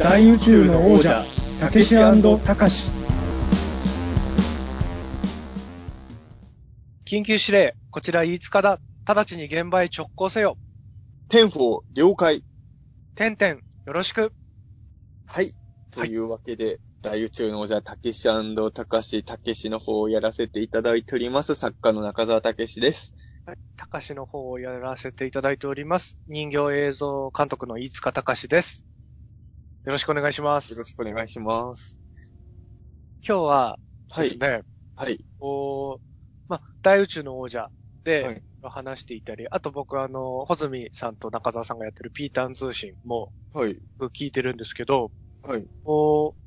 大宇宙の王者たけしたかし緊急指令、こちら飯塚だ。直ちに現場へ直行せよ。 ten-four、了解。てんてん、よろしく。はい。というわけで、大宇宙の王者、たけしたかし、たけしの方をやらせていただいております、作家の中澤たけしです。はい。たかしの方をやらせていただいております。人形映像監督の飯塚たかしです。よろしくお願いします。よろしくお願いします。今日ははい。ですね、はい。こう、まあ、大宇宙の王者はでい話していたり、あと僕あの、穂積さんと中澤さんがやってるピーターン通信もはい。僕聞いてるんですけど、はい。こう、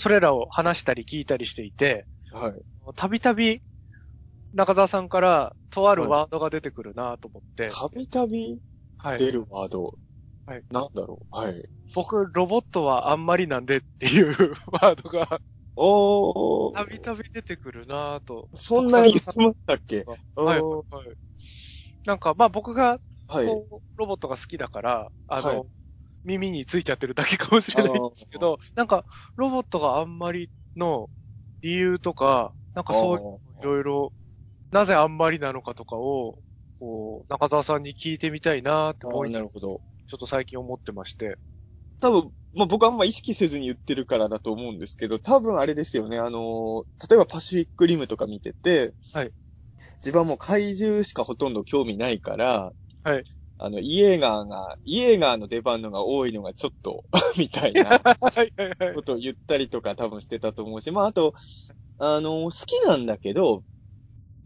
それらを話したり聞いたりしていて、はい。たびたび中澤さんからとあるワードが出てくるなと思って、たびたびはい出るワード。はい。なんだろう。はい。僕、ロボットはあんまりなんでっていう ワードがおー。たびたび出てくるなと。そんなに言ってましたっけ？はい、おーはい。なんか、まあ僕がはい。ロボットが好きだから、あの、はい耳についちゃってるだけかもしれないんですけど、なんか、ロボットがあんまりの理由とか、なんかそういういろいろ、なぜあんまりなのかとかを、こう、中澤さんに聞いてみたいなって思い、ちょなるほど。っと最近思ってまして。多分、まあ、僕あんま意識せずに言ってるからだと思うんですけど、多分あれですよね、あのー例えばパシフィックリムとか見てて、はい。自分はもう怪獣しかほとんど興味ないから、はい。あの、イエーガーが、イエーガーの出番のが多いのがちょっと、みたいなはいはいはいこ。とを言ったりとか多分してたと思うし、まあ、あと、あのー好きなんだけど、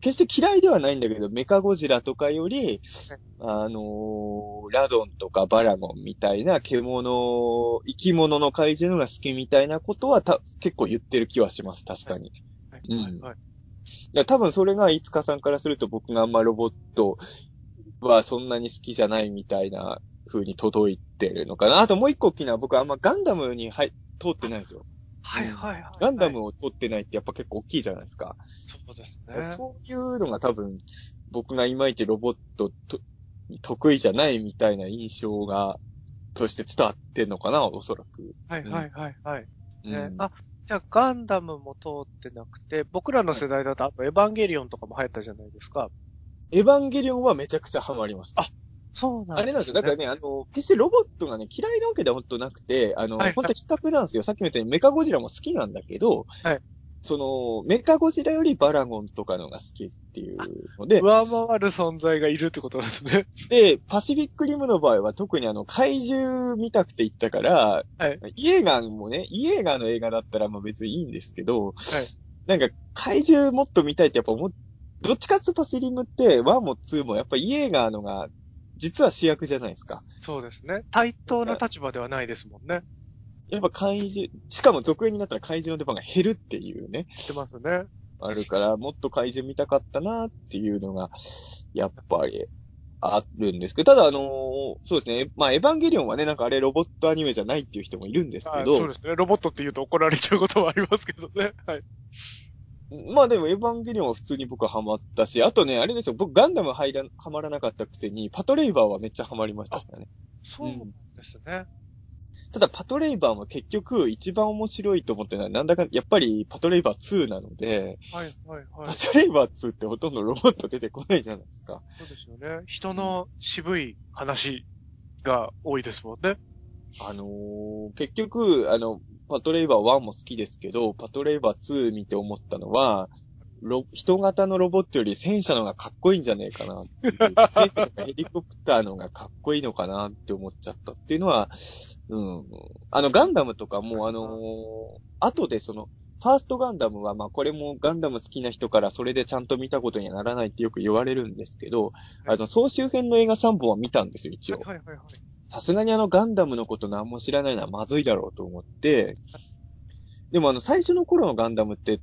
決して嫌いではないんだけど、メカゴジラとかより、あのーラドンとかバラゴンみたいな獣、生き物の怪獣のが好きみたいなことはた結構言ってる気はします、確かに。はいはい多分それが、いつかさんからすると僕があんまロボットはそんなに好きじゃないみたいな風に届いてるのかな。あともう一個大きな、僕あんまガンダムに入通ってないんですよ。はいはいはい。ガンダムを通ってないってやっぱ結構大きいじゃないですか。そうですね。そういうのが多分、僕がいまいちロボットと得意じゃないみたいな印象が、として伝わってんのかな、おそらく。はいはいはいはい。ねうんあ、じゃあガンダムも通ってなくて、僕らの世代だと、あとエヴァンゲリオンとかも流行ったじゃないですか。エヴァンゲリオンはめちゃくちゃハマりました。そうなんあれなんですよ。だからね、あの、決してロボットがね、嫌いなわけでは本当なくて、あの、はいはい本当比較なんですよ。さっきも言ったようにメカゴジラも好きなんだけど、はいその、メカゴジラよりバラゴンとかのが好きっていうので、上回る存在がいるってことなんですね。で、パシフィックリムの場合は特にあの、怪獣見たくて行ったから、はい。イエーガンもね、イエーガンの映画だったらまあ別にいいんですけど、はい。なんか怪獣もっと見たいってやっぱ思っ、どっちかっていうとパシリムって1も2もやっぱイエーガーのが実は主役じゃないですか。そうですね。対等な立場ではないですもんね。やっぱ怪獣、しかも続編になったら怪獣の出番が減るっていうね、知ってますね。あるから、もっと怪獣見たかったなっていうのが、やっぱり、あるんですけど、ただあのーそうですね、まあエヴァンゲリオンはね、なんかあれロボットアニメじゃないっていう人もいるんですけあど、そうですね。ロボットって言うと怒られちゃうこともありますけどね。はい。まあでもエヴァンゲリオンは普通に僕はハマったし、あとね、あれですよ、僕ガンダム入ら、ハマらなかったくせに、パトレイバーはめっちゃハマりましたからね。そうなんですね。ただパトレイバーも結局一番面白いと思ってるのは、なんだか、やっぱりパトレイバー2なので、はいはいはいパ。トレイバー2ってほとんどロボット出てこないじゃないですか。そうですよね。人の渋い話が多いですもんね。あのー結局、あの、パトレイバー1も好きですけど、パトレイバー2見て思ったのは、ロ人型のロボットより戦車の方がかっこいいんじゃねえかなっていう。戦車とかヘリコプターの方がかっこいいのかなって思っちゃったっていうのは、うん。あの、ガンダムとかも、あのー後でその、ファーストガンダムは、まあこれもガンダム好きな人からそれでちゃんと見たことにはならないってよく言われるんですけど、あの、総集編の映画3本は見たんですよ、一応。はいはいはい。さすがにあのガンダムのこと何も知らないのはまずいだろうと思って、でもあの最初の頃のガンダムって、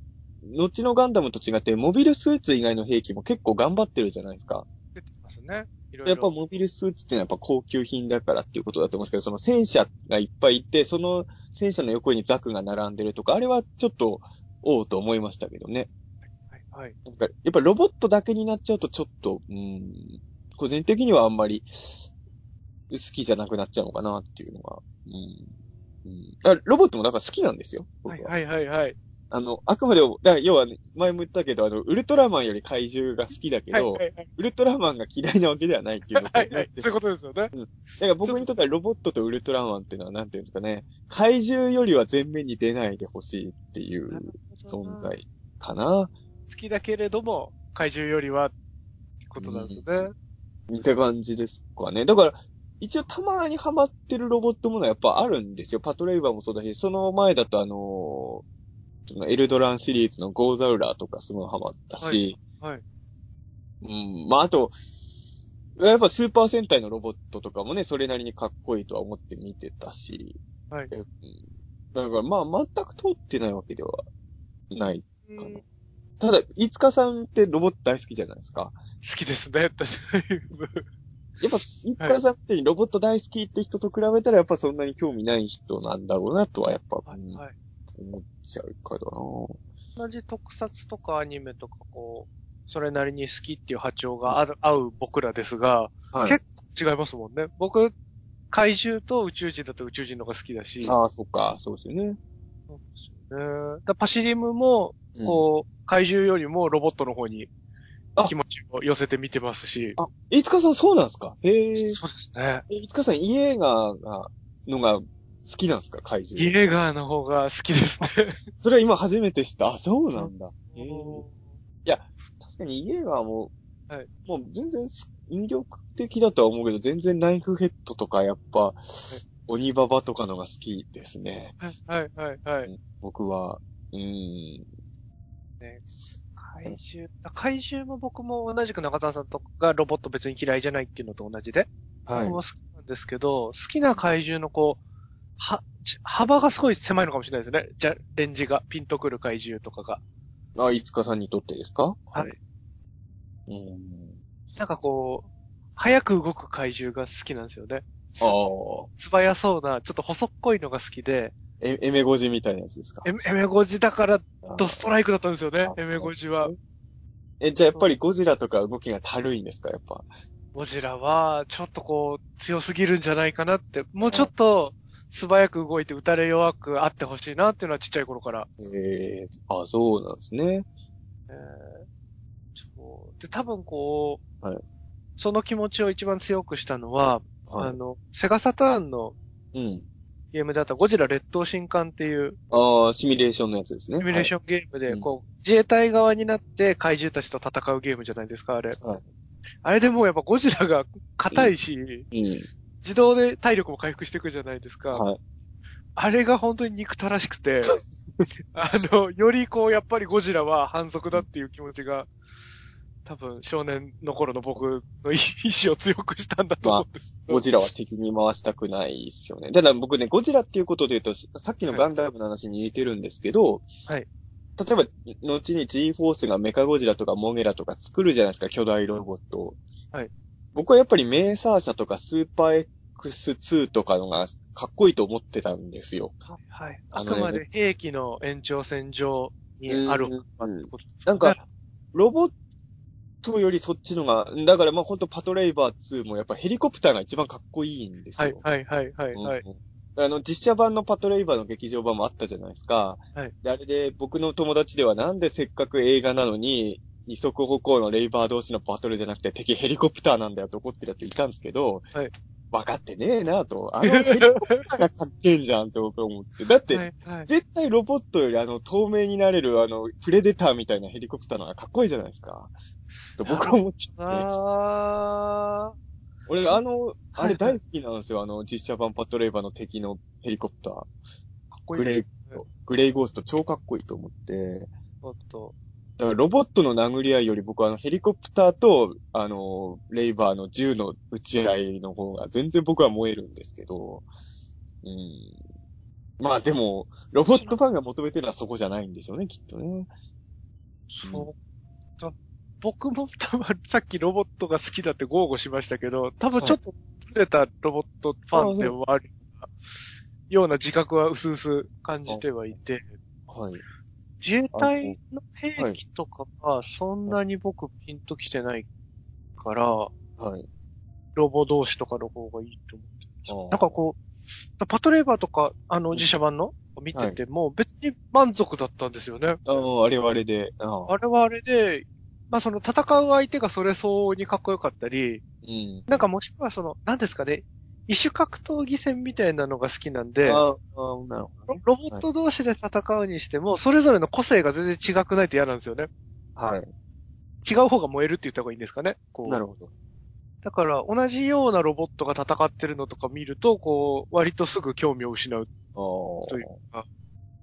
後のガンダムと違ってモビルスーツ以外の兵器も結構頑張ってるじゃないですか。出てますね。いろいろ。やっぱモビルスーツっていうのはやっぱ高級品だからっていうことだと思うんですけど、その戦車がいっぱいいて、その戦車の横にザクが並んでるとか、あれはちょっと、おうと思いましたけどね。はいはい。なんかやっぱロボットだけになっちゃうとちょっと、うん、個人的にはあんまり好きじゃなくなっちゃうのかなっていうのが。うんうん、だロボットもだから好きなんですよ。僕は。はいはいはいはい。あの、あくまでも、だから要は、ね、前も言ったけど、あの、ウルトラマンより怪獣が好きだけど、はいはいはい。ウルトラマンが嫌いなわけではないっていうのとはいはい。そういうことですよね。だから僕にとってはロボットとウルトラマンっていうのは、なんていうんですかね、怪獣よりは前面に出ないでほしいっていう存在かな。好きだけれども、怪獣よりは、ってことなんですよね。似た感じですかね。だから、一応たまにハマってるロボットものはやっぱあるんですよ。パトレイバーもそうだし、その前だとあのーそのエルドランシリーズのゴーザウラーとかすごいハマったし、はい。うん、まああと、やっぱスーパー戦隊のロボットとかもね、それなりにかっこいいとは思って見てたし、はい。うんだからまあ全く通ってないわけではない。かなうんただ、いつかさんってロボット大好きじゃないですか。好きですね。だいぶやっぱ、いつかさんってロボット大好きって人と比べたらやっぱそんなに興味ない人なんだろうなとはやっぱ、うんはい。思っちゃうかだ同じ特撮とかアニメとかこう、それなりに好きっていう波長がある合う僕らですが、な。はい。結構違いますもんね。僕、怪獣と宇宙人だと宇宙人の方が好きだし。ああ、そっか、そうですよね。そうですよね。だパシリムも、こう、怪獣よりもロボットの方にあ気持ちを寄せて見てますし。あ、いつかさんそうなんですか？へえ。そうですね。えいつかさん、イエーガーが、のが好きなんですか？怪獣。イエーガーの方が好きですね。それは今初めて知った。あ、そうなんだ。へえ。お確かにイエーガーも、はいもう全然す魅力的だとは思うけど、全然ナイフヘッドとかやっぱ、鬼ババとかのが好きですね。はいはいはいはい。僕は。うーん。ね怪獣、怪獣も僕も同じく中澤さんとかロボット別に嫌いじゃないっていうのと同じで、はい僕も。好きなんですけど、好きな怪獣のこう、は、ち幅がすごい狭いのかもしれないですね。じゃ、レンジが、ピンとくる怪獣とかが。あ、いつかさんにとってですか？はい。うん。なんかこう、早く動く怪獣が好きなんですよね。ああ。素早そうな、ちょっと細っこいのが好きで、え、エメゴジみたいなやつですか？エメエメゴジだからあドストライクだったんですよねあ、エメゴジは。え、じゃあやっぱりゴジラとか動きがたるいんですかやっぱ？ゴジラは、ちょっとこう、強すぎるんじゃないかなって、もうちょっと、素早く動いて打たれ弱くあってほしいなっていうのはちっちゃい頃から。ええあ、そうなんですね。えーそうで、多分こう、はいその気持ちを一番強くしたのは、はいあ。の、セガサターンのうん。ゲームだったゴジラ列島新艦っていうああ、シミュレーションのやつですね。シミュレーションゲームで、うんこう、自衛隊側になって怪獣たちと戦うゲームじゃないですか、あれ。はいあれでもうやっぱゴジラが硬いし、はい。自動で体力も回復していくじゃないですか。うん。はい。あれが本当に憎たらしくて、あの、よりこう、やっぱりゴジラは反則だっていう気持ちが、多分少年の頃の僕の意志を強くしたんだと思うんですけど。ゴジラは敵に回したくないですよね。ただ僕ね、ゴジラっていうことで言うと、さっきのガンダムの話に似てるんですけど、はい。例えば、後に G-Force がメカゴジラとかモゲラとか作るじゃないですか、巨大ロボットを。はい。僕はやっぱりメーサー社とかスーパー X2 とかのがかっこいいと思ってたんですよ。はい。あのねあくまで兵器の延長線上にあるうんなんか、ロボットよりそっちのが、だからまあほんとパトレイバー2もやっぱヘリコプターが一番かっこいいんですよ。はい、はい、はい、はい、はい。うんあの、実写版のパトレイバーの劇場版もあったじゃないですか。はい。で、あれで僕の友達ではなんでせっかく映画なのに、二足歩行のレイバー同士のバトルじゃなくて敵ヘリコプターなんだよと怒ってるやついたんですけど、はい。分かってねえなと。あのヘリコプターがかっけえんじゃんって僕は思って。だって、はい、はい。絶対ロボットよりあの透明になれるあのプレデターみたいなヘリコプターの方がかっこいいじゃないですか。と僕は思っちゃって。あ俺あの、あれはい大好きなんですよ。あの実写版パトレイバーの敵のヘリコプター。ー、かっこいいグレイ。グレイゴースト超かっこいいと思って。ちょっと。だからロボットの殴り合いより僕はあのヘリコプターと、あの、レイバーの銃の撃ち合いの方が全然僕は燃えるんですけど、うん。まあでも、ロボットファンが求めてるのはそこじゃないんでしょうね、きっとね。そう。だ僕も多分さっきロボットが好きだって豪語しましたけど、多分ちょっとずれたロボットファンではあるような自覚は薄々感じてはいて、はい。自衛隊の兵器とかがそんなに僕ピンときてないから、はい。ロボ同士とかの方がいいと思ってるんですよあーなんかこう、パトレーバーとか、あの、自社版の見てても、別に満足だったんですよね。ああ、あれはあれで。あれはあれで、まあその戦う相手がそれ相応にかっこよかったり、うん。なんかもしくはその、何ですかね、異種格闘技戦みたいなのが好きなんで、ああ、なるほどね。ロロボット同士で戦うにしても、それぞれの個性が全然違くないと嫌なんですよね。はい。違う方が燃えるって言った方がいいんですかね。こうなるほど。だから、同じようなロボットが戦ってるのとか見ると、こう、割とすぐ興味を失う。あというか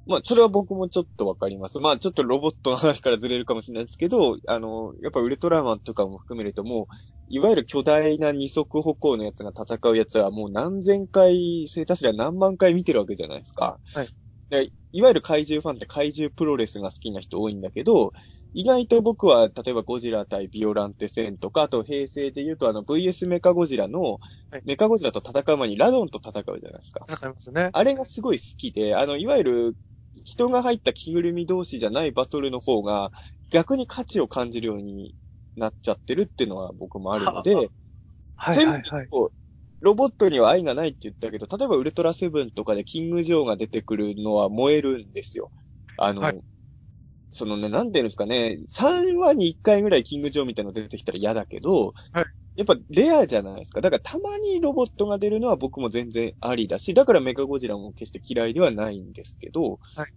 まあ、それは僕もちょっとわかります。まあ、ちょっとロボットの話からずれるかもしれないですけど、あの、やっぱウルトラマンとかも含めるともう、いわゆる巨大な二足歩行のやつが戦うやつはもう何千回、生たすら何万回見てるわけじゃないですか。はいで。いわゆる怪獣ファンって怪獣プロレスが好きな人多いんだけど、意外と僕は、例えばゴジラ対ビオランテ戦とか、あと平成で言うとあの VS メカゴジラの、はいメカゴジラと戦う前にラドンと戦うじゃないですか。戦いますね。あれがすごい好きで、あの、いわゆる、人が入った着ぐるみ同士じゃないバトルの方が、逆に価値を感じるようになっちゃってるっていうのは僕もあるので、ははいはいはい。ロボットには愛がないって言ったけど、例えばウルトラセブンとかでキングジョーが出てくるのは燃えるんですよ。あの、はいそのね、なんていうんですかね、3話に1回ぐらいキングジョーみたいなの出てきたら嫌だけど、はいやっぱレアじゃないですか。だからたまにロボットが出るのは僕も全然ありだし、だからメカゴジラも決して嫌いではないんですけど、はい。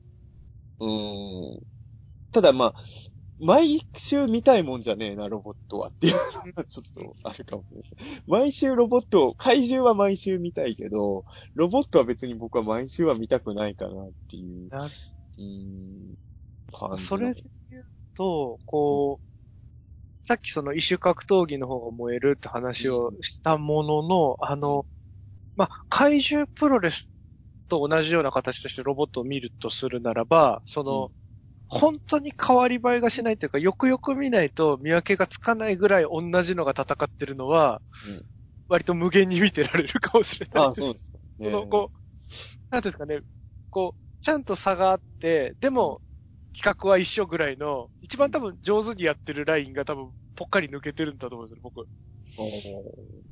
うーん。ただまあ、毎週見たいもんじゃねえな、ロボットはっていうのがちょっとあるかもしれない。毎週ロボットを、怪獣は毎週見たいけど、ロボットは別に僕は毎週は見たくないかなっていう、なうーん、感じの。それで言うと、こう、さっきその異種格闘技の方が燃えるって話をしたものの、あの、まあ、怪獣プロレスと同じような形としてロボットを見るとするならば、その、本当に変わり映えがしないというか、よくよく見ないと見分けがつかないぐらい同じのが戦ってるのは、うん。割と無限に見てられるかもしれない。ああ、です。そうです。この、こう、なんですかね、こう、ちゃんと差があって、でも、企画は一緒ぐらいの、一番多分上手にやってるラインが多分、ぽっかり抜けてるんだと思うんですよ、僕。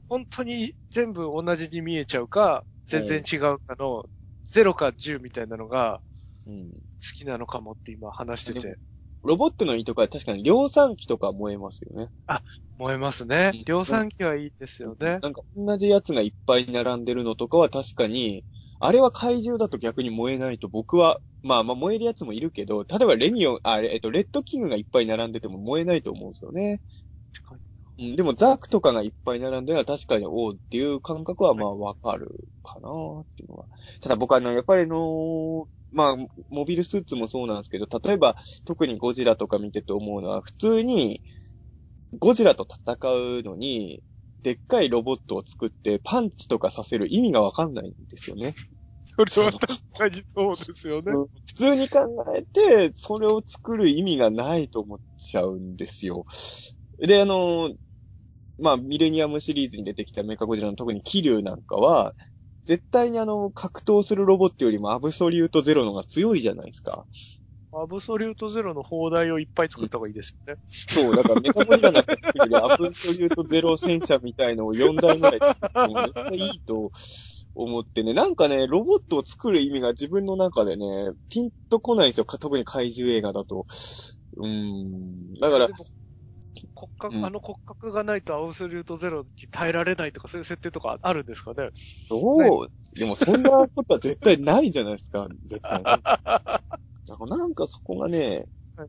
本当に全部同じに見えちゃうか、全然違うかの、0か10みたいなのがうん好きなのかもって今話してて、ロボットのいいとこは確かに量産機とか燃えますよね。燃えますねうん。量産機はいいですよね。なんか同じやつがいっぱい並んでるのとかは確かに、あれは怪獣だと逆に燃えないと僕は、まあまあ燃えるやつもいるけど、例えばレミオン、あれ、えっと、レッドキングがいっぱい並んでても燃えないと思うんですよね。うん、でもザクとかがいっぱい並んでるのは確かにおうっていう感覚はまあわかるかなっていうのは。ただ僕はあの、やっぱりあのまあ、モビルスーツもそうなんですけど、例えば特にゴジラとか見てて思うのは、普通にゴジラと戦うのに、でっかいロボットを作ってパンチとかさせる意味がわかんないんですよね。それは確かにそうですよね。普通に考えて、それを作る意味がないと思っちゃうんですよ。で、あの、まあ、ミレニアムシリーズに出てきたメカゴジラの特にキリュウなんかは、絶対にあの、格闘するロボットよりもアブソリュートゼロのが強いじゃないですか。アブソリュートゼロの砲台をいっぱい作った方がいいですよね。そう、だからメカゴジラなんか作るよりアブソリュートゼロ戦車みたいのを4台ぐらい作っても絶対いいと思ってね、なんかね、ロボットを作る意味が自分の中でね、ピンとこないんですよ。か特に怪獣映画だと。うーん。だから骨格、うんあの骨格がないとアブソリュートゼロに耐えられないとかそういう設定とかあるんですかね？どう？でもそんなことは絶対ないじゃないですか、絶対 なんかそこがねはい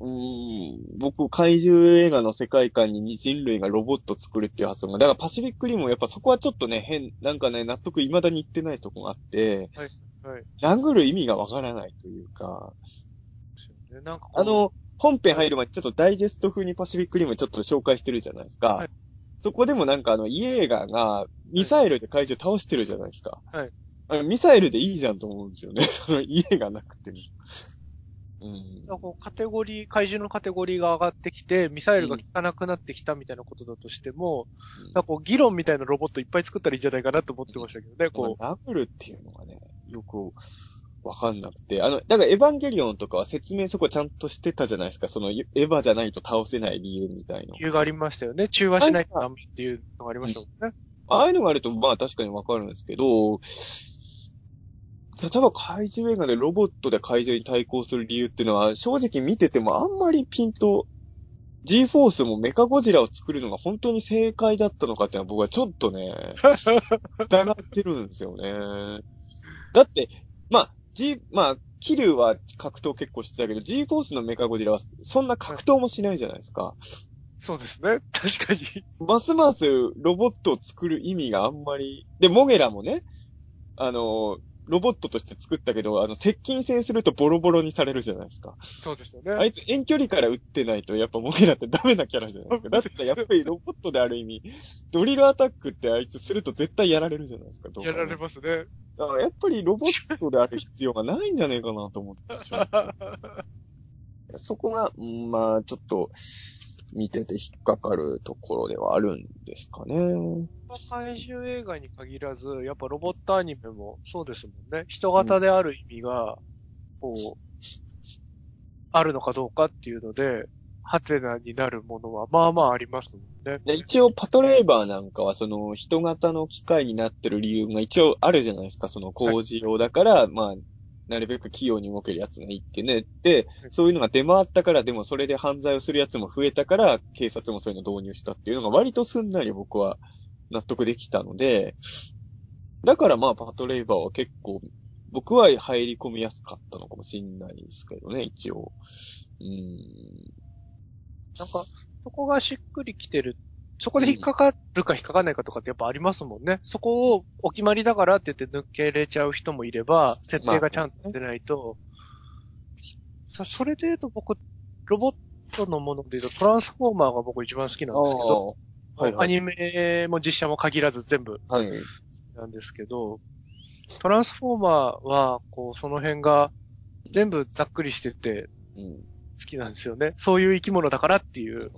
うーん、僕、怪獣映画の世界観に人類がロボット作るっていう発想が、だからパシフィックリムもやっぱそこはちょっとね、変、なんかね、納得未だにいってないとこがあって、はい。殴る意味がわからないというか、なんかあ、の、本編入る前にちょっとダイジェスト風にパシフィックリムちょっと紹介してるじゃないですか。はいそこでもなんかあの、イエーガーがミサイルで怪獣倒してるじゃないですか。はい。あのミサイルでいいじゃんと思うんですよね。そのイエーガーなくても。うん。こうカテゴリー、怪獣のカテゴリーが上がってきて、ミサイルが効かなくなってきたみたいなことだとしても、なんかこう議論みたいなロボットいっぱい作ったらいいんじゃないかなと思ってましたけどね、ここう、殴るっていうのがね、よくわかんなくて。あの、だからエヴァンゲリオンとかは説明そこちゃんとしてたじゃないですか。そのエヴァじゃないと倒せない理由みたいのう、。理由がありましたよね。中和しないとダメっていうのがありましたもんね。ああいうのがあると、まあ確かにわかるんですけど、例えば怪獣映画でロボットで怪獣に対抗する理由っていうのは、正直見ててもあんまりピンと、G-Force もメカゴジラを作るのが本当に正解だったのかっていうのは僕はちょっとね、疑ってるんですよね。だって、まあ、G、まあ、キルは格闘結構してたけど、G-Force のメカゴジラはそんな格闘もしないじゃないですか。そうですね。確かに。ますますロボットを作る意味があんまり。で、モゲラもね、あの、ロボットとして作ったけど、あの、接近戦するとボロボロにされるじゃないですか。そうですよね。あいつ遠距離から撃ってないと、やっぱモゲラってダメなキャラじゃないですか。だったらやっぱりロボットである意味、ドリルアタックってあいつすると絶対やられるじゃないですか。やられますね。だからやっぱりロボットである必要がないんじゃねえかなと思ってしまう。そこが、うんまあ、ちょっと、見てて引っかかるところではあるんですかね。怪獣映画に限らず、やっぱロボットアニメもそうですもんね。人型である意味が、こう、あるのかどうかっていうので、ハテナになるものは、まあまあありますもんね。で一応、パトレーバーなんかは、その、人型の機械になってる理由が一応あるじゃないですか。その工事用だから、まあ、なるべく器用に動けるやつがいいってね。で、そういうのが出回ったから、でもそれで犯罪をするやつも増えたから、警察もそういうの導入したっていうのが割とすんなり僕は納得できたので、だからまあ、パトレーバーは結構、僕は入り込みやすかったのかもしれないですけどね、一応。うん。なんか、そこがしっくりきてる。そこで引っかかるか引っかかんないかとかってやっぱありますもんね。そこをお決まりだからって言って抜けれちゃう人もいれば、設定がちゃんとしてないと。さそれで言うと僕、ロボットのもので言うとトランスフォーマーが僕一番好きなんですけど、はいはいアニメも実写も限らず全部はい。なんですけど、トランスフォーマーは、こう、その辺が全部ざっくりしててうん。好きなんですよね。そういう生き物だからっていううん、き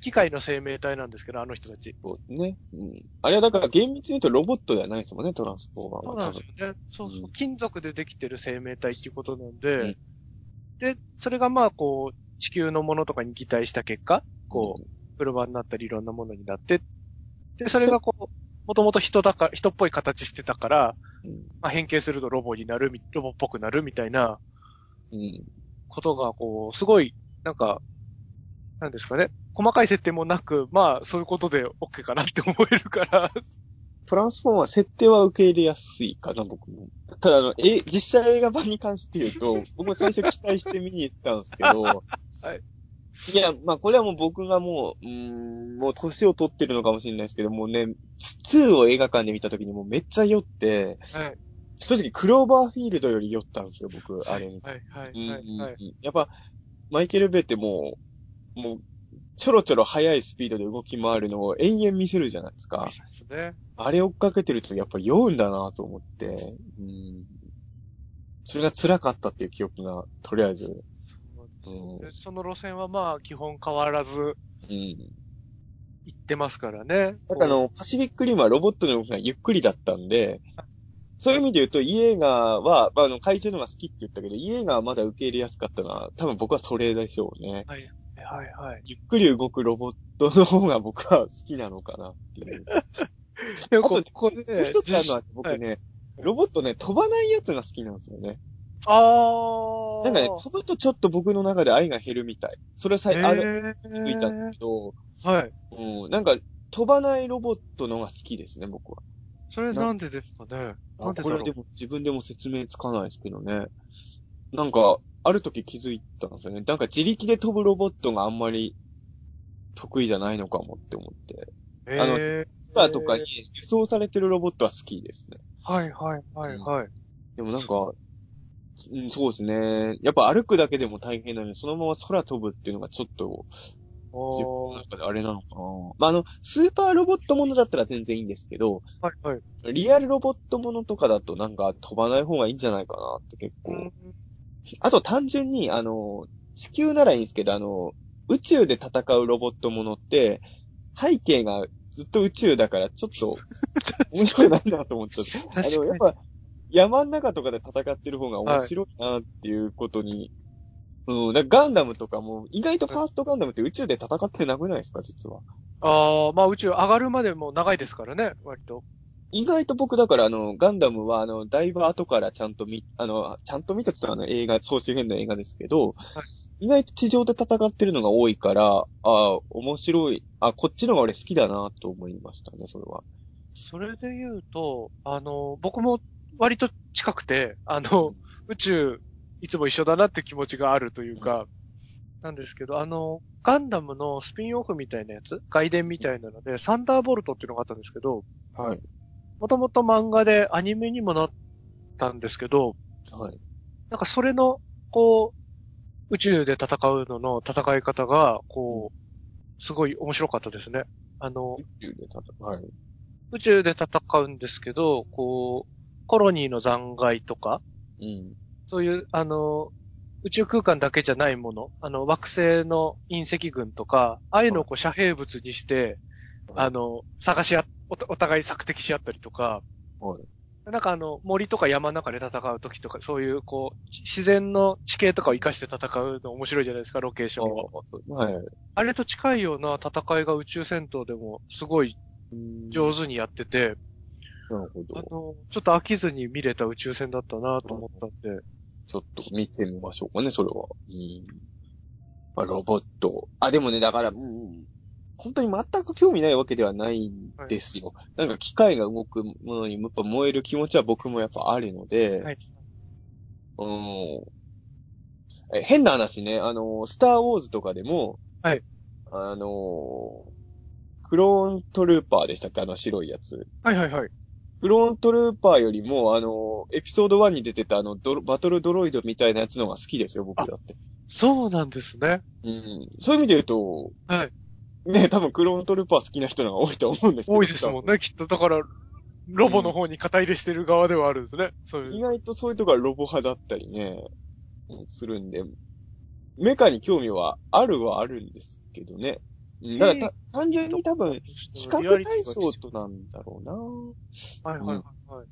機械の生命体なんですけど、あの人たち。そうですね。うん。あれはだから厳密に言うとロボットではないですもんね、トランスフォーマーそうは。多分なんですよね。そうそうう。ん金属でできてる生命体っていうことなんで、うんで、それがまあ、こう、地球のものとかに擬態した結果、こう、車になったりいろんなものになって、で、それがこう、もともと人だから、人っぽい形してたから、うん。まあ、変形するとロボになるみ、ロボっぽくなるみたいなうん。ことが、こう、すごい、なんか、なんですかね。細かい設定もなく、まあ、そういうことで OK かなって思えるから、トランスフォーマー設定は受け入れやすいかな、僕も。ただ、あの、え、実写映画版に関して言うと、僕も最初期待して見に行ったんですけど、はい。いや、まあ、これはもう僕がもう、うーん、もう年を取ってるのかもしれないですけど、もうね、2を映画館で見た時にもうめっちゃ酔って、はい。正直クローバーフィールドより酔ったんですよ、僕、あれに。はい、はい、うんはい、はい。やっぱ、マイケル・ベイってもう、もう、ちょろちょろ速いスピードで動き回るのを延々見せるじゃないですか。そうですね。あれ追っかけてるとやっぱ酔うんだなと思って、うん。それが辛かったっていう記憶が、とりあえず、そうその路線はまあ、基本変わらずうん。行ってますからね。なんかあの、パシフィックリムはロボットの動きがゆっくりだったんで、そういう意味で言うと、イエーガーは、まあ、あの、怪獣のが好きって言ったけど、イエーガーはまだ受け入れやすかったのは、多分僕はそれでしょうね。はい、はい、はい。ゆっくり動くロボットの方が僕は好きなのかなっていう。でもここでね、一つあるのは、僕ね、ロボットね、飛ばないやつが好きなんですよね。あー。なんかね、飛ぶとちょっと僕の中で愛が減るみたい。それさえ、ある、る気づいたんだけど、はい。うん、なんか、飛ばないロボットのが好きですね、僕は。それなんでですかね。なんでだろうこれで。も自分でも説明つかないですけどね。なんか、ある時気づいたんですよね。なんか自力で飛ぶロボットがあんまり得意じゃないのかもって思って。あのえスターとかに輸送されてるロボットは好きですね。ー、はい、はい、はい、はい。でもなんか、うん、そうですね。やっぱ歩くだけでも大変なのに、そのまま空飛ぶっていうのがちょっと、自分の中であれなのかな。まあ、あの、スーパーロボットものだったら全然いいんですけど、はい、はい。リアルロボットものとかだとなんか飛ばない方がいいんじゃないかなって結構。あと単純に、あの、地球ならいいんですけど、あの、宇宙で戦うロボットものって、背景がずっと宇宙だから、ちょっと、面白いななと思っちゃって。あの、やっぱ、山の中とかで戦ってる方が面白いなっていうことに、うん、だガンダムとかも、意外とファーストガンダムって宇宙で戦ってなくないですか、実は。ああ、まあ宇宙上がるまでも長いですからね、割と。意外と僕だからあの、ガンダムはあの、だいぶ後からちゃんと見、あの、ちゃんと見たって言っ映画、総集編の映画ですけど、意外と地上で戦ってるのが多いから、ああ、面白い、あ、こっちの方が俺好きだなと思いましたね、それは。それで言うと、あの、僕も割と近くて、あの、宇宙、いつも一緒だなって気持ちがあるというか、なんですけど、あの、ガンダムのスピンオフみたいなやつ、外伝みたいなので、サンダーボルトっていうのがあったんですけど、はい。もともと漫画でアニメにもなったんですけど、はい。なんかそれの、こう、宇宙で戦うのの戦い方が、こう、すごい面白かったですね。あの、宇宙で戦う。はい。宇宙で戦うんですけど、こう、コロニーの残骸とか、うん。そういう、あの、宇宙空間だけじゃないもの、あの、惑星の隕石群とか、ああいうのをこう遮蔽物にして、はいあの、探しあ、おお互い索敵し合ったりとか、はい。なんかあの、森とか山の中で戦う時とか、そういう、こう、ち自然の地形とかを活かして戦うの面白いじゃないですか、ロケーションは。はい。あれと近いような戦いが宇宙戦闘でもすごい上手にやってて、なるほど。あの、ちょっと飽きずに見れた宇宙船だったなと思ったんで、ちょっと見てみましょうかね、それは。うん。まあ、ロボット。あ、でもね、だから、うん、本当に全く興味ないわけではないんですよ。なんか機械が動くものにやっぱ燃える気持ちは僕もやっぱあるので、はい。うん。え変な話ね、あの、スターウォーズとかでも、はい。あの、クローントルーパーでしたっけ？あの白いやつ。はいはいはい。クローントルーパーよりも、あの、エピソード1に出てたあのドロ、バトルドロイドみたいなやつの方が好きですよ、僕だって。そうなんですね。うん。そういう意味で言うと、はい。ね、多分クローントルーパー好きな人の方が多いと思うんですけど。多いですもんね、きっと。だから、ロボの方に肩入れしてる側ではあるんですね。そういう。意外とそういうとこはロボ派だったりね、うんするんで、メカに興味はあるはあるんですけどね。うんだからた、単純に多分、比較対象となんだろうな。はいはいはいはい。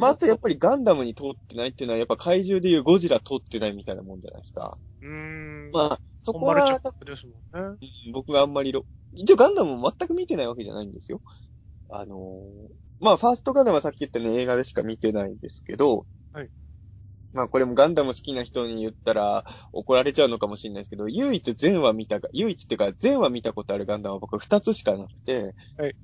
まあ、あとやっぱりガンダムに通ってないっていうのは、やっぱ怪獣でいうゴジラ通ってないみたいなもんじゃないですか。うーん。まあ、そこはね。うん僕があんまりロ、一応ガンダムも全く見てないわけじゃないんですよ。あのーまあ、ファーストガンダムはさっき言ったように映画でしか見てないんですけど、はい。まあ、これもガンダム好きな人に言ったら怒られちゃうのかもしれないですけど、唯一全話見たか、唯一っていうか全話見たことあるガンダムは僕二つしかなくて、はい。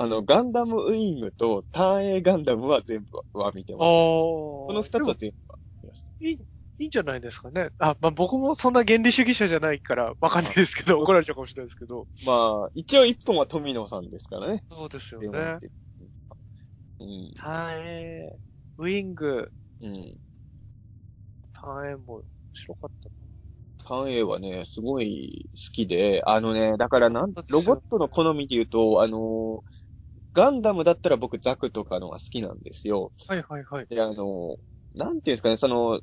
あの、ガンダムウィングとターン A ガンダムは全部は見てます。この二つは全部は見ました。いい、いいんじゃないですかね。あ、まあ僕もそんな原理主義者じゃないからわかんないですけど、怒られちゃうかもしれないですけど。まあ、一応一本は富野さんですからね。そうですよねっ。てうん。タエウィング、うん。タエも面白かったな。ターン A はね、すごい好きで、あのね、だからなんロボットの好みで言うと、あの、ガンダムだったら僕ザクとかのが好きなんですよ。はいはいはい。で、あの、なんていうんですかね、その、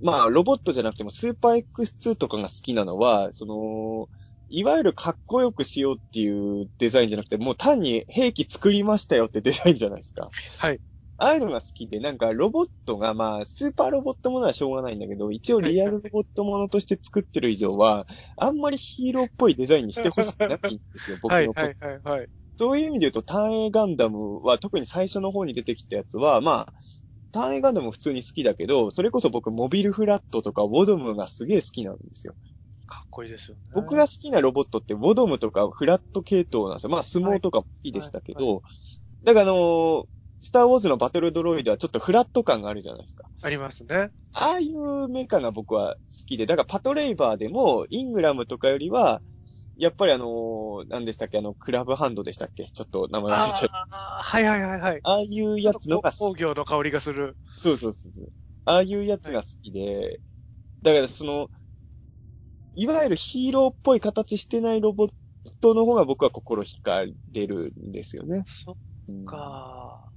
まあ、ロボットじゃなくてもスーパー X2 とかが好きなのは、その、いわゆるかっこよくしようっていうデザインじゃなくて、もう単に兵器作りましたよってデザインじゃないですか。はい。ああいうのが好きで、なんかロボットが、まあ、スーパーロボットものはしょうがないんだけど、一応リアルロボットものとして作ってる以上は、あんまりヒーローっぽいデザインにしてほしくないんですよ、僕のはいはいはいはい。そういう意味で言うと、ターン A ガンダムは、特に最初の方に出てきたやつは、まあ、ターン A ガンダムも普通に好きだけど、それこそ僕、モビルフラットとかウォドムがすげえ好きなんですよ。かっこいいですよね。僕が好きなロボットって、ウォドムとかフラット系統なんですよ。まあ、相撲とかも好きでしたけど、だからあのースターウォーズのバトルドロイドはちょっとフラット感があるじゃないですか。ありますね。ああいうメカが僕は好きで、だからパトレイバーでも、イングラムとかよりは、やっぱりあのー何でしたっけ？あの、クラブハンドでしたっけ？ちょっと名前忘れちゃった。はいはいはいはい。ああいうやつのが工業の香りがする。そうそうそうそう。ああいうやつが好きで、だからその、いわゆるヒーローっぽい形してないロボットの方が僕は心惹かれるんですよね。そっうんか。そし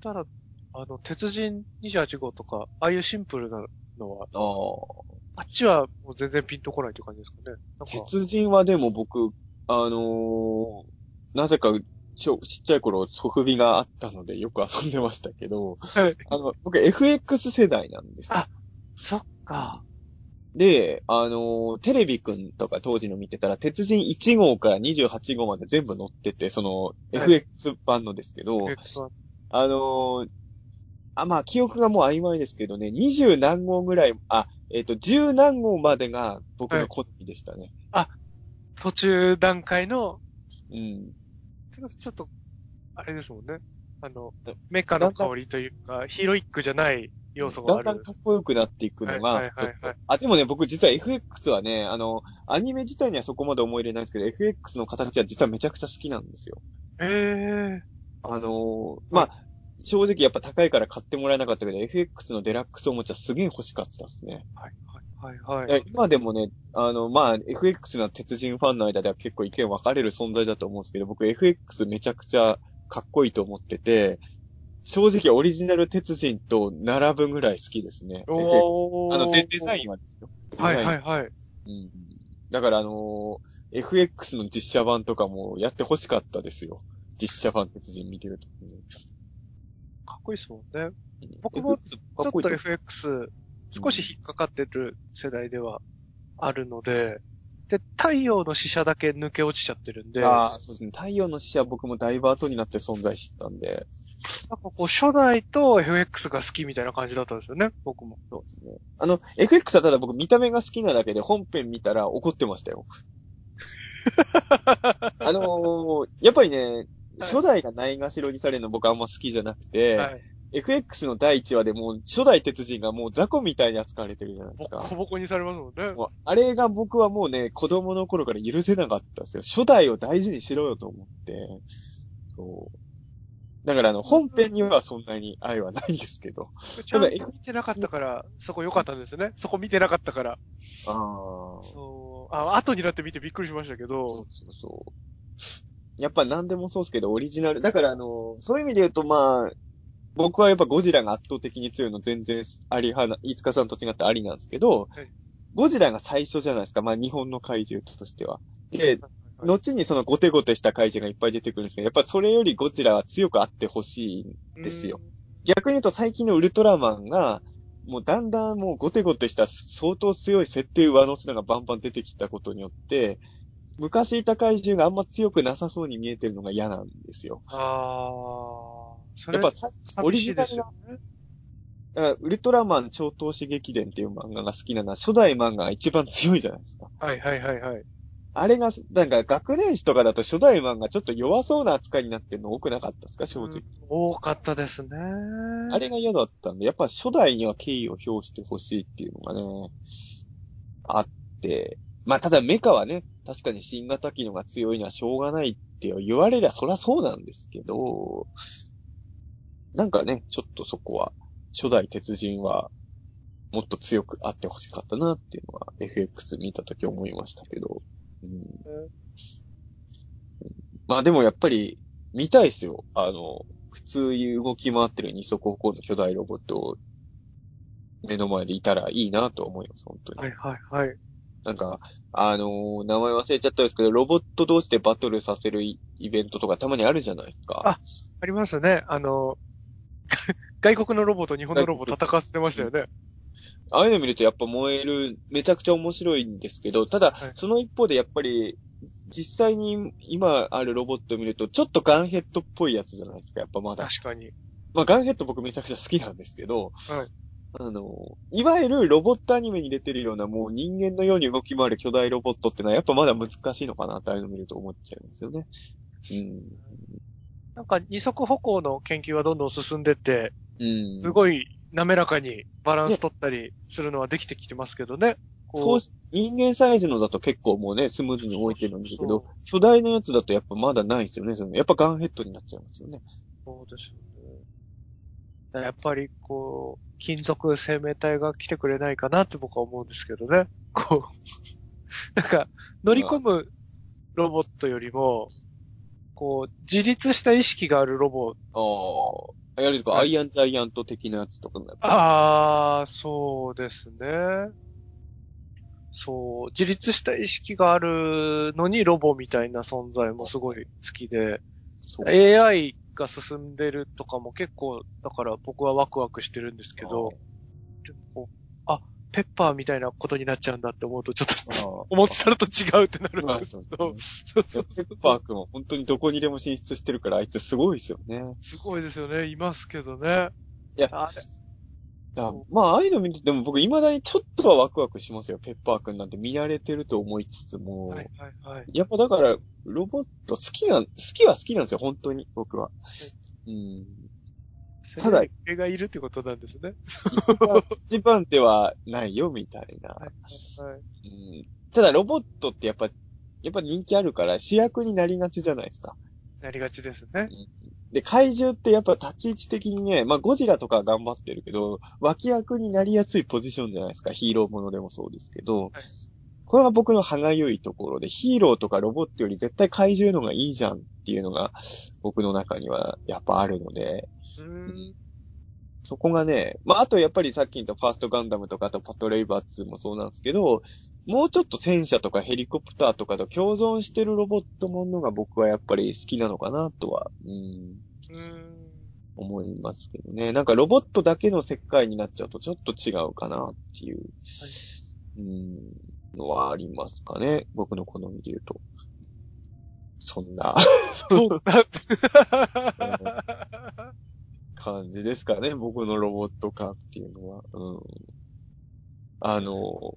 たら、あの、鉄人28号とか、ああいうシンプルなのは、ああ。あっちはもう全然ピンとこないという感じですかね。なんか、鉄人はでも僕、あのーなぜかちょちっちゃい頃ソフビがあったのでよく遊んでましたけど、はいあの、僕 FX 世代なんですよ。あそっか。で、あのーテレビくんとか当時の見てたら、鉄人1号から28号まで全部載ってて、その、はい FX 版のですけど、えっとあのーあ、まあ、記憶がもう曖昧ですけどね、20何号ぐらい、あ、えっ、と、10何号までが僕の好みでしたね。途中段階の、うん。ちょっと、あれですもんね。あの、メカの香りというか、ヒーロイックじゃない要素がある。だんだんかっこよくなっていくのが、はいはいはいはいあ、でもね、僕実は FX はね、あの、アニメ自体にはそこまで思い入れないですけど、FX の形は実はめちゃくちゃ好きなんですよ。ええあのーまあ、正直やっぱ高いから買ってもらえなかったけど、FX のデラックスおもちゃすげえ欲しかったですね。はいはいはいはい。今でもね、あの、まあ、FX の鉄人ファンの間では結構意見分かれる存在だと思うんですけど、僕 FX めちゃくちゃかっこいいと思ってて、正直オリジナル鉄人と並ぶぐらい好きですね。おあの、デデザインはですよ。はいはいはい。うん。だからあのー FX の実写版とかもやって欲しかったですよ。実写版鉄人見てると。かっこいいですもんね。僕もちょっと FX、少し引っかかってる世代ではあるので、で、太陽の死者だけ抜け落ちちゃってるんで、なんああ、そうですね。太陽の使者は僕もだいぶ後になって存在してたんで。かこう、初代と FX が好きみたいな感じだったんですよね、僕も。そうですね。あの、FX はただ僕見た目が好きなだけで本編見たら怒ってましたよ。あのーやっぱりね、初代がないがしろにされるの僕あんま好きじゃなくて、はい。FX の第1話でもう初代鉄人がもう雑魚みたいに扱われてるじゃないでボすか。コボコにされますもんね。あれが僕はもうね、子供の頃から許せなかったですよ。初代を大事にしろよと思って。そう。だからあの、本編にはそんなに愛はないですけど。ちゃんと見てなかったから、そこ良かったんですね。そこ見てなかったから。ああ。そうあ、後になって見てびっくりしましたけそどう、そうそう。やっぱ何でもそうですけど、オリジナル。だからあの、そういう意味で言うとまあ、僕はやっぱゴジラが圧倒的に強いの全然あり派な、飯塚さんと違ってありなんですけど、はいゴジラが最初じゃないですか。まあ日本の怪獣としては。で、はい後にそのゴテゴテした怪獣がいっぱい出てくるんですけど、やっぱそれよりゴジラは強くあってほしい。ですよ。逆に言うと最近のウルトラマンが、もうだんだんもうゴテゴテした相当強い設定上乗せのがバンバン出てきたことによって、昔いた怪獣があんま強くなさそうに見えてるのが嫌なんですよ。ああ、やっぱさオリジナルがウルトラマン超投資劇伝っていう漫画が好きなのは初代漫画が一番強いじゃないですか。はいはいはいはい。あれが、なんか学年誌とかだと初代漫画ちょっと弱そうな扱いになってるの多くなかったですか正直。うん多かったですね。あれが嫌だったんで、やっぱ初代には敬意を表してほしいっていうのがね、あって。まあ、ただメカはね、確かに新型機能が強いのはしょうがないって言われりゃそりゃそうなんですけど、なんかね、ちょっとそこは、初代鉄人は、もっと強くあってほしかったなっていうのは、FX 見たとき思いましたけど。うん、まあでもやっぱり、見たいですよ。あの、普通に動き回ってる二足歩行の巨大ロボットを目の前でいたらいいなと思います、本当に。はいはいはい。なんか、あのー名前忘れちゃったんですけど、ロボット同士でバトルさせるイイベントとかたまにあるじゃないですか。あありますね。あの、外国のロボと日本のロボ戦わせてましたよね。ああいうの見るとやっぱ燃える、めちゃくちゃ面白いんですけど、ただはい、その一方でやっぱり、実際に今あるロボットを見ると、ちょっとガンヘッドっぽいやつじゃないですか、やっぱまだ。確かに。まあガンヘッド僕めちゃくちゃ好きなんですけど、はいあの、いわゆるロボットアニメに出てるようなもう人間のように動き回る巨大ロボットってのはやっぱまだ難しいのかなってああいうの見ると思っちゃいますよね。うん。なんか二足歩行の研究はどんどん進んでって、うん。すごい滑らかにバランス取ったりするのはできてきてますけどね。ここう人間サイズのだと結構もうね、スムーズに動いてるんですけど巨大なやつだとやっぱまだないですよね。そのやっぱガンヘッドになっちゃいますよね。そうですよね。やっぱり、こう、金属生命体が来てくれないかなって僕は思うんですけどね。こう、なんか、乗り込むロボットよりも、こう、自立した意識があるロボああ。やるとか、はいアイアンジャイアント的なやつとかああ、そうですね。そう、自立した意識があるのにロボみたいな存在もすごい好きで、AI が進んでるとかも結構、だから僕はワクワクしてるんですけど、でもこう、あ、ペッパーみたいなことになっちゃうんだって思うと、ちょっと、あ思ってたのと違うってなるんまあですけどそうそうそうペッパーくんは本当にどこにでも進出してるから、あいつすごいですよね。すごいですよね。いますけどね。いやあれだまあ、ああいうの見てても僕未だにちょっとはワクワクしますよ。ペッパーくんなんて見られてると思いつつも。はいはいはい。やっぱだから、ロボット好きなん、好きは好きなんですよ、本当に、僕は。うん。ただ絵がいるってことなんですね。一番ではないよ、みたいな。はいはい。うん。ただ、ロボットってやっぱ、やっぱ人気あるから主役になりがちじゃないですか。なりがちですね。で、怪獣ってやっぱ立ち位置的にね、まあゴジラとかは頑張ってるけど、脇役になりやすいポジションじゃないですか。ヒーローものでもそうですけど、はいこれは僕の歯がゆいところで、ヒーローとかロボットより絶対怪獣の方がいいじゃんっていうのが、僕の中にはやっぱあるので、うーん。そこがね、まああとやっぱりさっき言ったファーストガンダムとかあとパトレイバー2もそうなんですけど、もうちょっと戦車とかヘリコプターとかと共存してるロボットものが僕はやっぱり好きなのかなとは、うん、うーん。思いますけどね。なんかロボットだけの世界になっちゃうとちょっと違うかなっていう、うん、のはありますかね。僕の好みで言うと。そんなそうな 感じですかね。僕のロボット感っていうのは。うん。あの、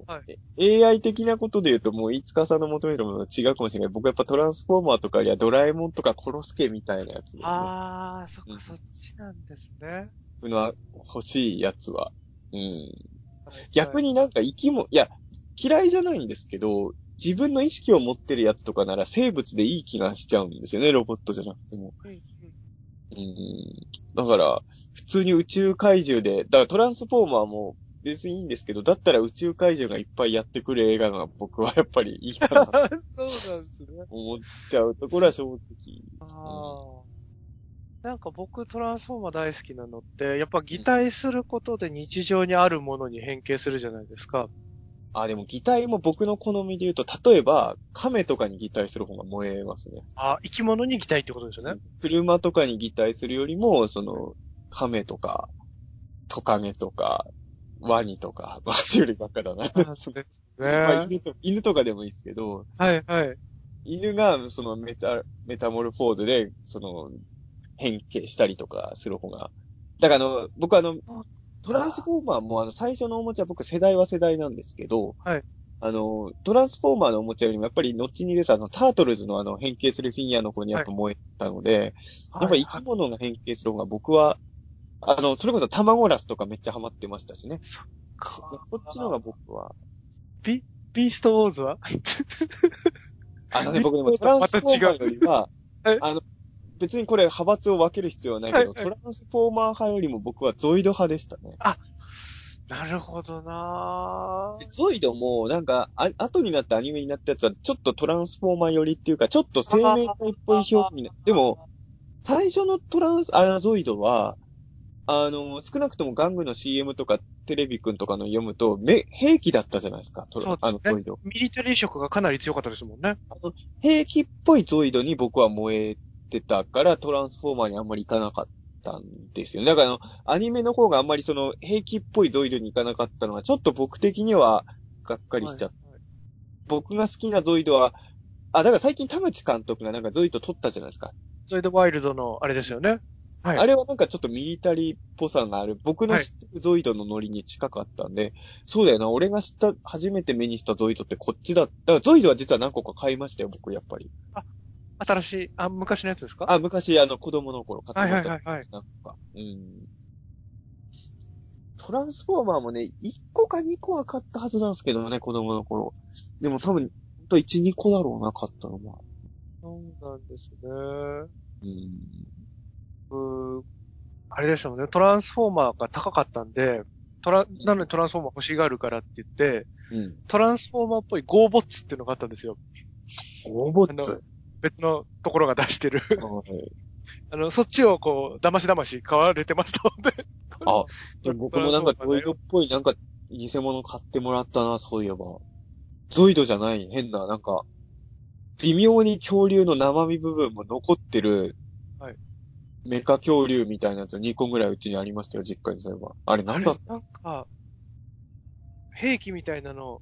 は AI 的なことで言うともう、いつかさんの求めるものは違うかもしれない。僕やっぱトランスフォーマーとかよりはドラえもんとかコロスケみたいなやつですね。ああ、そっうんか、そっちなんですね。僕の欲しいやつは。うん。逆になんか生き物、いや、嫌いじゃないんですけど、自分の意識を持ってるやつとかなら生物でいい気がしちゃうんですよね、ロボットじゃなくても。はい、うんうんうん。だから、普通に宇宙怪獣で、だからトランスフォーマーも別にいいんですけど、だったら宇宙怪獣がいっぱいやってくる映画が僕はやっぱりいいかなと そうなんですね。思っちゃうところは正直。ああ。なんか僕トランスフォーマー大好きなのって、やっぱ擬態することで日常にあるものに変形するじゃないですか。あ、でも擬態も僕の好みで言うと、例えば、亀とかに擬態する方が燃えますね。あ、生き物に擬態ってことですよね。車とかに擬態するよりも、その、亀とか、トカゲとか、ワニとか、まあ、種類ばっかだな。あそうですまあ、ね。犬と犬とかでもいいですけど、はいはい。犬が、そのメタ、メタモルフォーズで、その、変形したりとかする方が。だからあの、僕あの、トランスフォーマーもあの、最初のおもちゃ、僕世代は世代なんですけど、はい。あの、トランスフォーマーのおもちゃよりもやっぱり後に出たあの、タートルズのあの、変形するフィギュアの方にやっぱ燃えたので、やっぱり生き物が変形する方が僕は、あの、それこそ卵ラスとかめっちゃハマってましたしね。こっちの方が僕は、ビ、ビーストウォーズは？あのね、僕でもトランスフォーマーよりは、はい。あの、別にこれ派閥を分ける必要はないけど、トランスフォーマー派よりも僕はゾイド派でしたね。なるほどなでゾイドも、なんか、あ後になってアニメになったやつは、ちょっとトランスフォーマー寄りっていうか、ちょっと生命体っぽい表現になでも、最初のトランス、あの、ゾイドは、あの、少なくとも玩具の CM とかテレビくんとかの読むと、め、兵器だったじゃないですか、トラそうあの、ゾイド。ミリタリー色がかなり強かったですもんね。兵器っぽいゾイドに僕は燃えてたから、トランスフォーマーにあんまり行かなかったんですよ。だからあの、アニメの方があんまりその、兵器っぽいゾイドに行かなかったのは、ちょっと僕的には、がっかりしちゃった。はい僕が好きなゾイドは、あ、だから最近田口監督がなんかゾイド撮ったじゃないですか。ゾイドワイルドのあれですよね。はい。あれはなんかちょっとミリタリーっぽさがある。僕の知ってるゾイドのノリに近かったんで、そうだよな、俺が知った、初めて目にしたゾイドってこっちだ。だからゾイドは実は何個か買いましたよ、僕やっぱり。新しい、あ、昔のやつですか？あ、昔あの子供の頃買ってはいました。はいはいはい。なんか、うん。トランスフォーマーもね、1個か2個は買ったはずなんですけどね、子供の頃。でも多分、ほんと1、2個だろうな、買ったのは。そうなんですね。うん。うーあれでしたもんね。トランスフォーマーが高かったんで、トラ、なのにトランスフォーマー欲しがるからって言って、うん。トランスフォーマーっぽいゴーボッツっていうのがあったんですよ。ロボッツ。別のところが出してる。はいあの、そっちをこう、騙し騙し買われてましたので。あ、でも僕もなんかゾイドっぽいなんか偽物買ってもらったな、そういえば。ゾイドじゃない、変な、なんか、微妙に恐竜の生身部分も残ってる、はいメカ恐竜みたいなやつ2個ぐらいうちにありましたよ、実家にそういえば。あれなんだあれなんか、兵器みたいなの、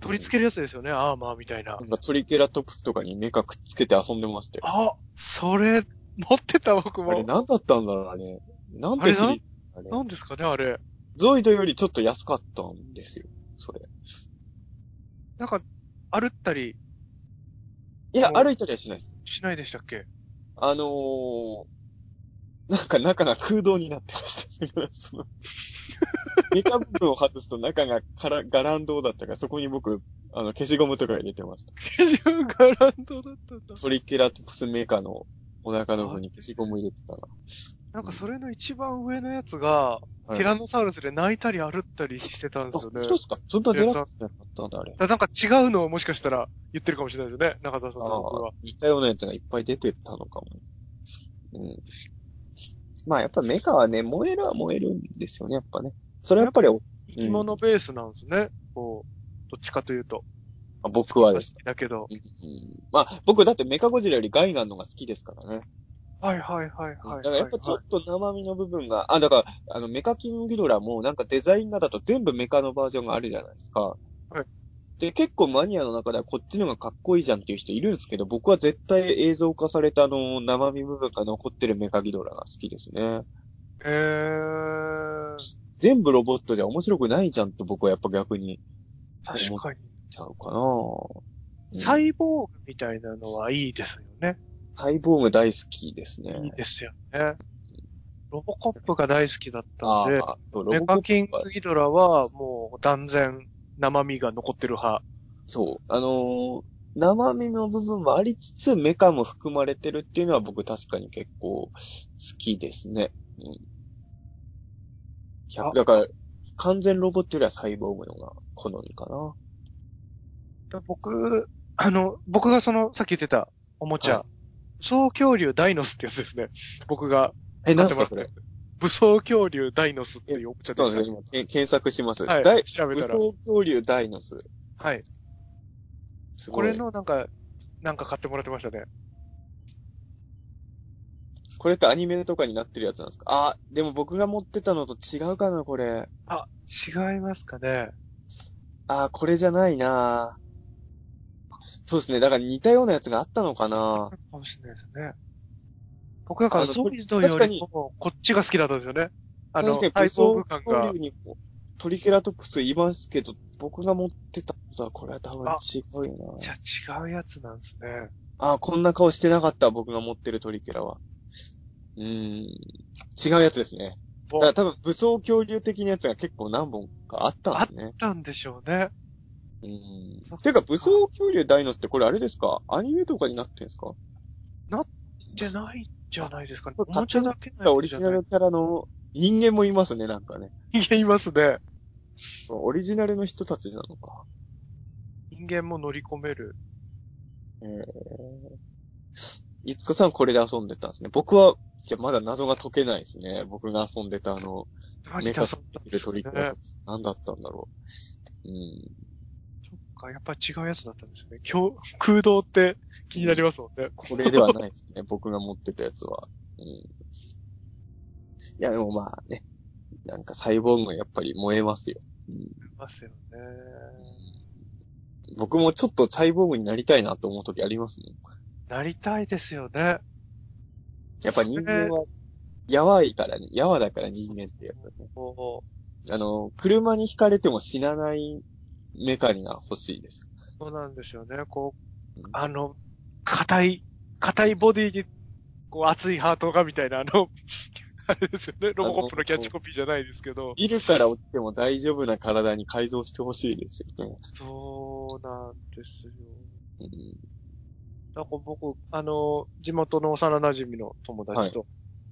取り付けるやつですよね、アーマーみたいなな。んかトリケラトプスとかにメカくっつけて遊んでましたよ。あ、それ、持ってた僕も。あれ何だったんだろう、あれ。なんで知り、あれ。なんですかね、あれ。ゾイドよりちょっと安かったんですよ、それ。なんか、歩ったりいや、歩いたりはしないです。しないでしたっけ？あのー、なんか中が空洞になってました。メカ部分を外すと中がからガランドだったから、そこに僕、あの、消しゴムとか入れてました。自分ガランドだったんだ。トリケラトプスメカのお腹の方に消しゴム入れてたな。なんかそれの一番上のやつが、はいティラノサウルスで泣いたり歩ったりしてたんですよね。あ、そうですかそんなデラックスなかったんだ、あれ。なんか違うのをもしかしたら言ってるかもしれないですよね、中澤さんと僕は。似たようなやつがいっぱい出てたのかも。うん。まあやっぱメカはね、燃えるは燃えるんですよね、やっぱね。それはやっぱり、生き物ベースなんですね。こう、どっちかというと。あ僕はです。だけど。うんまあ僕だってメカゴジラよりガイガンのが好きですからね。はいはいはいはい。だからやっぱちょっと生身の部分が、あ、だから、あのメカキングドラもなんかデザイン画だと全部メカのバージョンがあるじゃないですか。はい。で、結構マニアの中ではこっちの方がかっこいいじゃんっていう人いるんですけど、僕は絶対映像化されたあの、生身部分が残ってるメカギドラが好きですね。えー、全部ロボットじゃ面白くないじゃんと僕はやっぱ逆に確かに。ちゃうかなうんサイボーグみたいなのはいいですよね。サイボーグ大好きですね。いいですよね。ロボコップが大好きだったんで、メボコップカキングギドラはもう断然生身が残ってる派。そう。あのー生身の部分もありつつ、メカも含まれてるっていうのは僕確かに結構好きですね。うん。あ100だから、完全ロボットよりはサイボーグのが好みかな。で僕、あの、僕がその、さっき言ってたおもちゃ、は武装恐竜ダイノスってやつですね。僕がえ、買ってますなんすかそれ。武装恐竜ダイノスっていうおもちちょっゃでした。と待って今、け検索します。はい大調べたら武装恐竜ダイノス。はい。すごい。これのなんか、なんか買ってもらってましたね。これってアニメとかになってるやつなんですか？あ、でも僕が持ってたのと違うかな、これ。あ、違いますかね。あ、これじゃないなそうですね。だから似たようなやつがあったのかなかもしれないですね。僕だからあのゾイドよりもこっちが好きだったんですよね。あの、確かにサイボーグ武装感が恐竜。にもトリケラトプスいますけど、僕が持ってたことはこれは多分違うよな。じゃあ違うやつなんですね。あ、こんな顔してなかった、僕が持ってるトリケラは。うーん。違うやつですね。だから多分武装恐竜的なやつが結構何本かあったんですね。なんでしょうね。うーん。てか、武装恐竜ダイノスってこれあれですか？アニメとかになってんですか？じゃないんじゃないですかね。おもちゃだけのオリジナルキャラの人間もいますね、なんかね。人間いますね。オリジナルの人たちなのか。人間も乗り込める。えー、いつかさんこれで遊んでたんですね。僕は、じゃあまだ謎が解けないですね。僕が遊んでたあの、何メカで遊んだんルですかねトリケラトプス。何だったんだろう。うん。か、やっぱり違うやつだったんですね。今日、空洞って気になりますもんね。これではないですね。僕が持ってたやつは。うん。いや、でもまあね。なんかサイボーグがやっぱり燃えますよ。うん、いますよね。僕もちょっとサイボーグになりたいなと思う時ありますもん。なりたいですよね。やっぱ人間は、やわいからね。やわだから人間ってやつだね。あの、車に轢かれても死なないメカニが欲しいです。そうなんですよね。こううん、あの、硬い、硬いボディに、こう、熱いハートがみたいな、あの、あれですよね。ロボコップのキャッチコピーじゃないですけど。ビルから落ちても大丈夫な体に改造してほしいですよね。そうなんですよ。うんなんか僕、あの、地元の幼馴染の友達と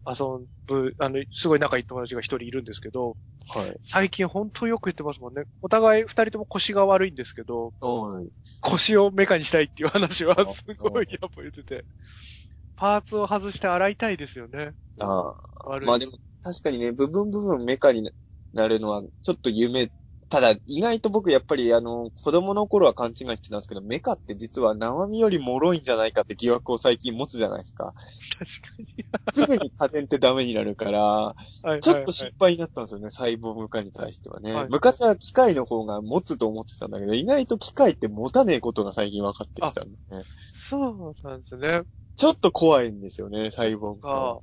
遊ぶ、あの、すごい仲いい友達が一人いるんですけど、はい。最近本当よく言ってますもんね。お互い二人とも腰が悪いんですけど、はい。腰をメカにしたいっていう話はすごいやっぱ言ってて。パーツを外して洗いたいですよね。ああ。まあでも、確かにね、部分部分メカになるのは、ちょっと夢ただ、意外と僕やっぱりあの、子供の頃は勘違いしてたんですけど、メカって実は生身より脆いんじゃないかって疑惑を最近持つじゃないですか。確かに。すぐに家電ってダメになるから、はいちょっと心配になったんですよね、サイボーグ化に対してはね。はい昔は機械の方が持つと思ってたんだけど、意外と機械って持たねえことが最近分かってきたんでね。そうなんですね。ちょっと怖いんですよね、サイボーグ化。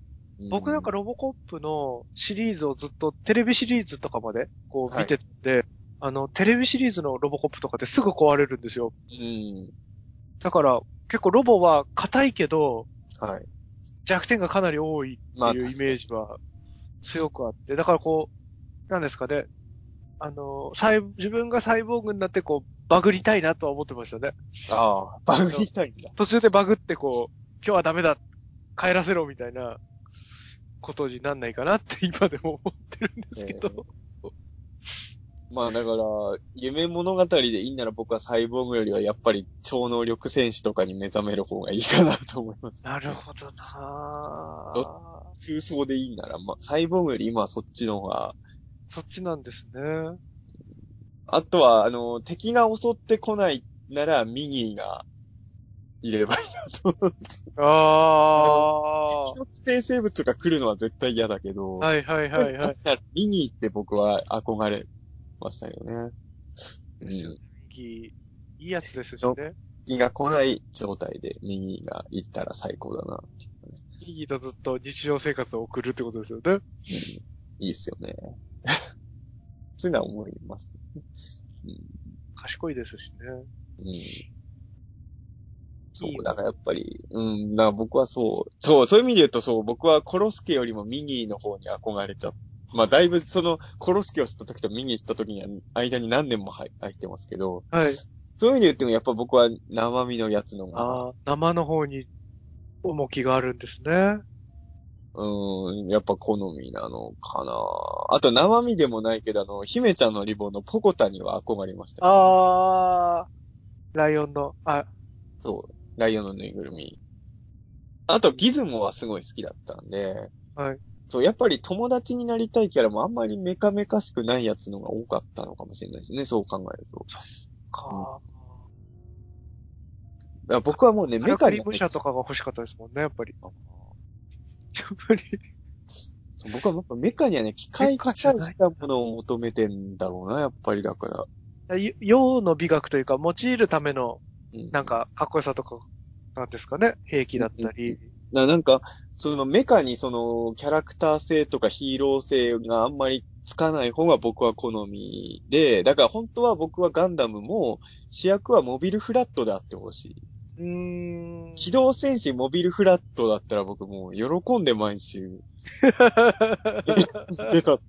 僕なんかロボコップのシリーズをずっとテレビシリーズとかまでこう見てて、あの、テレビシリーズのロボコップとかってすぐ壊れるんですよ。うん。だから結構ロボは硬いけどはい。弱点がかなり多いっていうイメージは強くあって、だからこう、なんですかね。あの、サイ自分がサイボーグになってこう、バグりたいなとは思ってましたね。ああ、バグりたいんだ。途中でバグってこう、今日はダメだ、帰らせろみたいなことになんないかなって 今でも思ってるんですけど。まあだから、夢物語でいいなら僕はサイボーグよりはやっぱり超能力戦士とかに目覚める方がいいかなと思います。なるほどなぁ。空想でいいなら、まあ、サイボーグより今はそっちの方が、そっちなんですね。あとは、あの、敵が襲ってこないならミニーがいればいいなと思って。あ敵の寄生生物が来るのは絶対嫌だけど、あ。はいはいはいはい。ミニーって僕は憧れましたよね。うん。いいいやつですしね。敵が来ない状態でミニーが行ったら最高だなっていうね。いいとずっと日常生活を送るってことですよね。うんいいっすよね。そういうのは思います、賢いですしね。うん。そう、だからやっぱり、うん、だから僕はそう、そう、そういう意味で言うとそう、僕はコロスケよりもミニーの方に憧れちゃう。まあだいぶその、コロスケを知った時とミニー知った時には、間に何年も入入ってますけど、はい。そういう意味で言ってもやっぱ僕は生身のやつのが、ああ、生の方に重きがあるんですね。うん、やっぱ好みなのかな。あと生身でもないけど、あの、姫ちゃんのリボンのポコタには憧れました、ああ、ライオンの、あ、そう。ライオンのぬいぐるみ。あと、ギズモはすごい好きだったんで、はい。そう、やっぱり友達になりたいキャラもあんまりメカメカしくないやつのが多かったのかもしれないですね、そう考えると。かだから僕はもうね、メメカにカリムシャとかが欲しかったですもんね、やっぱり。やっぱり。そう僕はやっぱメカにはね、機械メカ機じゃない械したものを求めてんだろうな、やっぱりだから。よ用の美学というか、用いるための、うんなんか、かっこよさとか、なんですかね、兵器だったり。ななんか、そのメカにそのキャラクター性とかヒーロー性があんまりつかない方が僕は好みで、だから本当は僕はガンダムも主役はモビルフラットであってほしい。うーん。機動戦士モビルフラットだったら僕もう喜んで毎週 出た。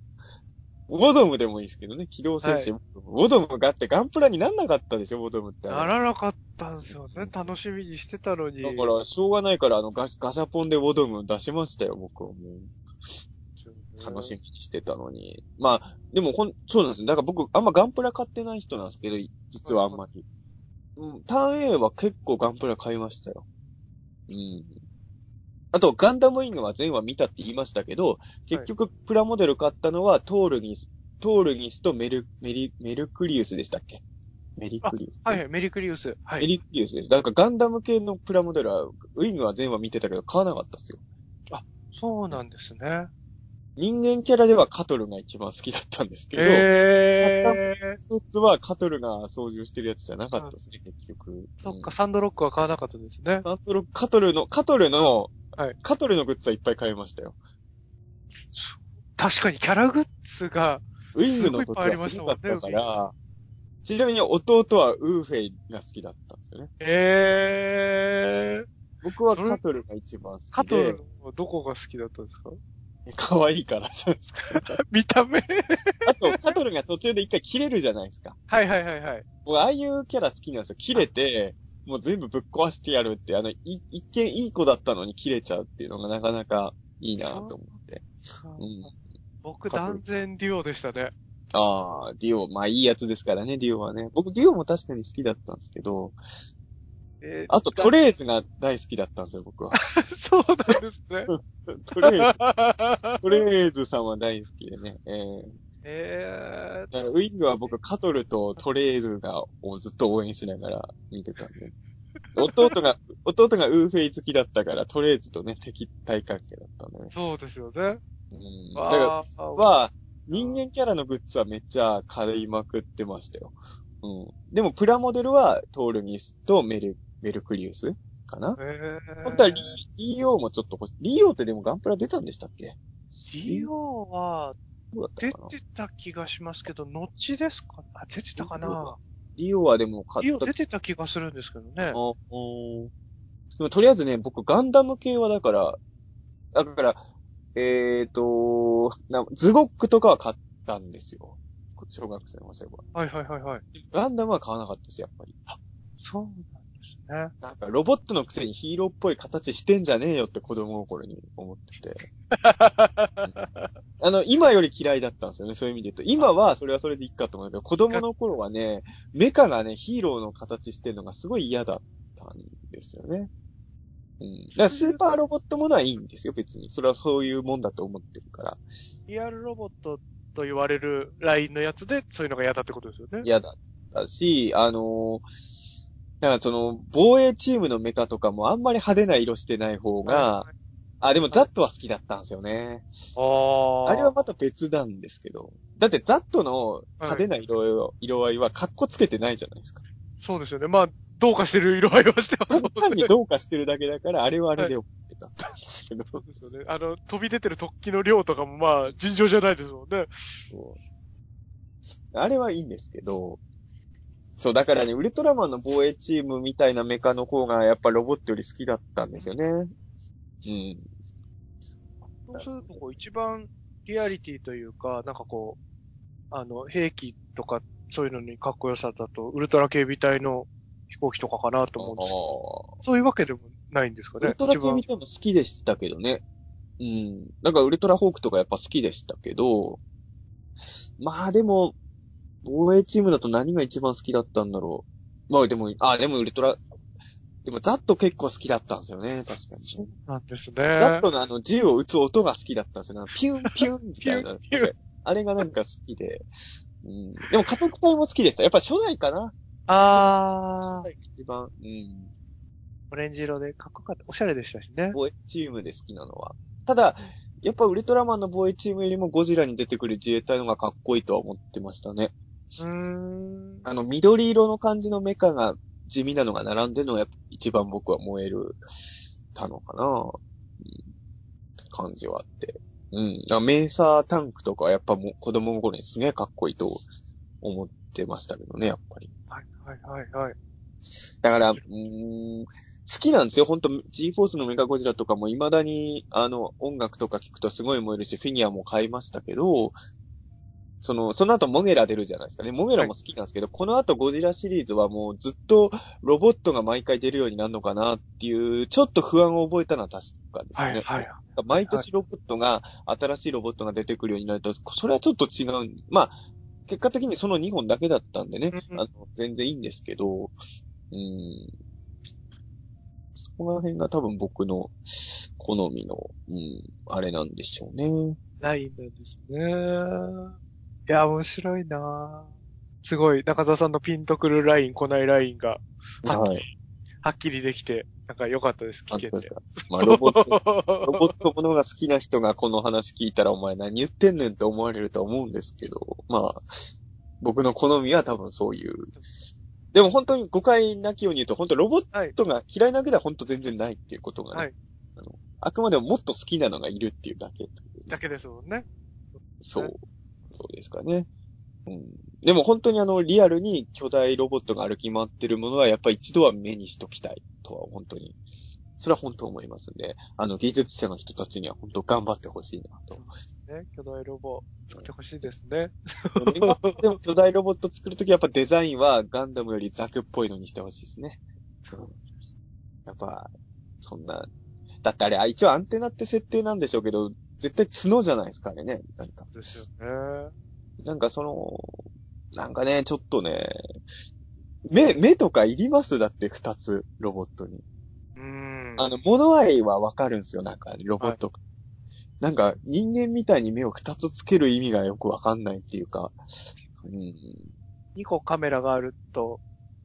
ウォドムでもいいですけどね、機動戦士、ウォドムがあってガンプラになんなかったでしょ、ウォドムって。ならなかったんですよね。楽しみにしてたのに。だから、しょうがないから、あのガシ、ガシャポンでウォドム出しましたよ、僕はもう。楽しみにしてたのに。まあ、でもほん、そうなんですよ。だから僕、あんまガンプラ買ってない人なんですけど、実はあんまり。うん、ターン A は結構ガンプラ買いましたよ。うん。あと、ガンダムイングは全話見たって言いましたけど、結局、プラモデル買ったのは、トールギス、トールギスとメル、メリ、メルクリウスでしたっけ？メリクリウス。はいはい、メリクリウス。はい。メリクリウスです。なんかガンダム系のプラモデルは、ウイングは全話見てたけど買わなかったっすよ。そうなんですね。人間キャラではカトルが一番好きだったんですけど、えー。スーツはカトルが操縦してるやつじゃなかったですね、結局。そっか、うんサンドロックは買わなかったですね。カトル、カトルの、カトルの、はいカトルのグッズはいっぱい買いましたよ。確かにキャラグッズが、ウィングの時はすごかったから、ちなみに弟はウーフェイが好きだったんですよね。えー。僕はカトルが一番好きで。カトルのどこが好きだったんですか？可愛いからじゃないですか。見た目？あと、カトルが途中で一回切れるじゃないですか。はいはいはいはい。僕、ああいうキャラ好きなんですよ。切れて、もう全部ぶっ壊してやるって、あの、い一見いい子だったのに切れちゃうっていうのがなかなかいいなと思って。うん。僕断然デュオでしたね。ああ、ディオ、まあいいやつですからね、ディオはね。僕、ディオも確かに好きだったんですけど、えーあとトレーズが大好きだったんですよ、僕は。そうなんですね。トレーズ、トレーズさんは大好きでね。ええだからウィングは僕、カトルとトレーズがをずっと応援しながら見てたんで。弟が、弟がウーフェイ好きだったから、トレーズとね、敵対関係だったんでねー、。そうですよね。うん。だから、は、人間キャラのグッズはめっちゃ買いまくってましたよ。うん。でも、プラモデルはトールミスとメル、メルクリウスかなえー、本当はリ、リーオーもちょっと欲しい。リーオーってでもガンプラ出たんでしたっけ？リオはどうだった出てた気がしますけど、後ですか？あ、出てたかな？リオはでも買ったリオ出てた気がするんですけどね。あうんでもとりあえずね、僕ガンダム系はだから、だから、えーと、なズゴックとかは買ったんですよ。小学生のそういえば。はいはいはいはい。ガンダムは買わなかったです、やっぱり。そうなんですね。なんかロボットのくせにヒーローっぽい形してんじゃねえよって子供心に思ってて。あの、今より嫌いだったんですよね、そういう意味で言うと。今はそれはそれでいいかと思うけど、子供の頃はね、メカがね、ヒーローの形してるのがすごい嫌だったんですよね。うん。だからスーパーロボットものはいいんですよ、別に。それはそういうもんだと思ってるから。リアルロボットと言われるラインのやつで、そういうのが嫌だってことですよね。嫌だったし、あのーだからその、防衛チームのメカとかもあんまり派手な色してない方が、あ、でもザットは好きだったんですよね。ああ。あれはまた別なんですけど。だってザットの派手な色合いは、色合いはカッコつけてないじゃないですか。そうですよね。まあ、どうかしてる色合いはしてますね。単にどうかしてるだけだから、あれはあれで OK だったんですけど。そうですよね。あの、飛び出てる突起の量とかもまあ、尋常じゃないですもんね。あれはいいんですけど、そう、だからね、ウルトラマンの防衛チームみたいなメカの方がやっぱロボットより好きだったんですよね。うん。そうすると、こう、一番リアリティというか、なんかこう、あの、兵器とか、そういうのにかっこよさだと、ウルトラ警備隊の飛行機とかかなと思うんですけど、あそういうわけでもないんですかね。ウルトラ系一番見ても好きでしたけどね。うん。だからウルトラホークとかやっぱ好きでしたけど、まあでも、防衛チームだと何が一番好きだったんだろう。まあでも、あ、でもウルトラ、でもザット結構好きだったんですよね、確かに。なんですね。ザットのあの銃を撃つ音が好きだったんですよね。ピュン ピュンみたいな。ピュンあれがなんか好きで。うん。でも家族隊も好きでした。やっぱ初代かなあー、初代が一番。うん。オレンジ色でかっこよかった。おしゃれでしたしね。防衛チームで好きなのは。ただ、やっぱウルトラマンの防衛チームよりもゴジラに出てくる自衛隊の方がかっこいいとは思ってましたね。うーん。あの、緑色の感じのメカが地味なのが並んでるのがやっぱ一番僕は燃える、たのかな、うん感じはあって。うん。だからメーサータンクとかはやっぱもう子供の頃にすげえかっこいいと思ってましたけどね、やっぱり。はい、はい、はい、はい。だから、うーん、好きなんですよ。ほんと、G-Force のメカゴジラとかも未だに、あの、音楽とか聞くとすごい燃えるし、フィギュアも買いましたけど、その、その後モゲラ出るじゃないですかね。モゲラも好きなんですけど、この後ゴジラシリーズはもうずっとロボットが毎回出るようになるのかなっていう、ちょっと不安を覚えたのは確かですね。はい、はい。毎年ロボットが、新しいロボットが出てくるようになると、それはちょっと違うん。まあ、結果的にその2本だけだったんでね、あの全然いいんですけど、うん。そこら辺が多分僕の好みの、うん、あれなんでしょうね。ラインなんですね。いや、面白いなぁすごい、中澤さんのピンとくるライン、来ないラインが、はっきり、はい。はっきりできて、なんか良かったです、聞けて。まあ、ロボット、ロボットものが好きな人がこの話聞いたらお前何言ってんねんって思われると思うんですけど、まあ、僕の好みは多分そういう。でも本当に誤解なきように言うと、本当ロボットが嫌いなわけでは本当全然ないっていうことがね、はいあのあくまでももっと好きなのがいるっていうだけだけですもんね。そう、そうですかね。うん。でも本当にあの、リアルに巨大ロボットが歩き回ってるものはやっぱ一度は目にしときたいとは本当に、それは本当思いますんで、あの、技術者の人たちには本当頑張ってほしいなと。ね、巨大ロボ、作ってほしいですね。でも巨大ロボット作るときやっぱデザインはガンダムよりザクっぽいのにしてほしいですね。やっぱ、そんな、だってあれ、あ一応アンテナって設定なんでしょうけど、絶対角じゃないですかあれね。なんか、ですよね。なんかその、なんかね、ちょっとね、目、目とかいります？だって二つ、ロボットに。うーん。あの、物合いはわかるんですよ、なんか、ロボット。なんか人間みたいに目を二つつける意味がよくわかんないっていうか、うん。2個カメラがあると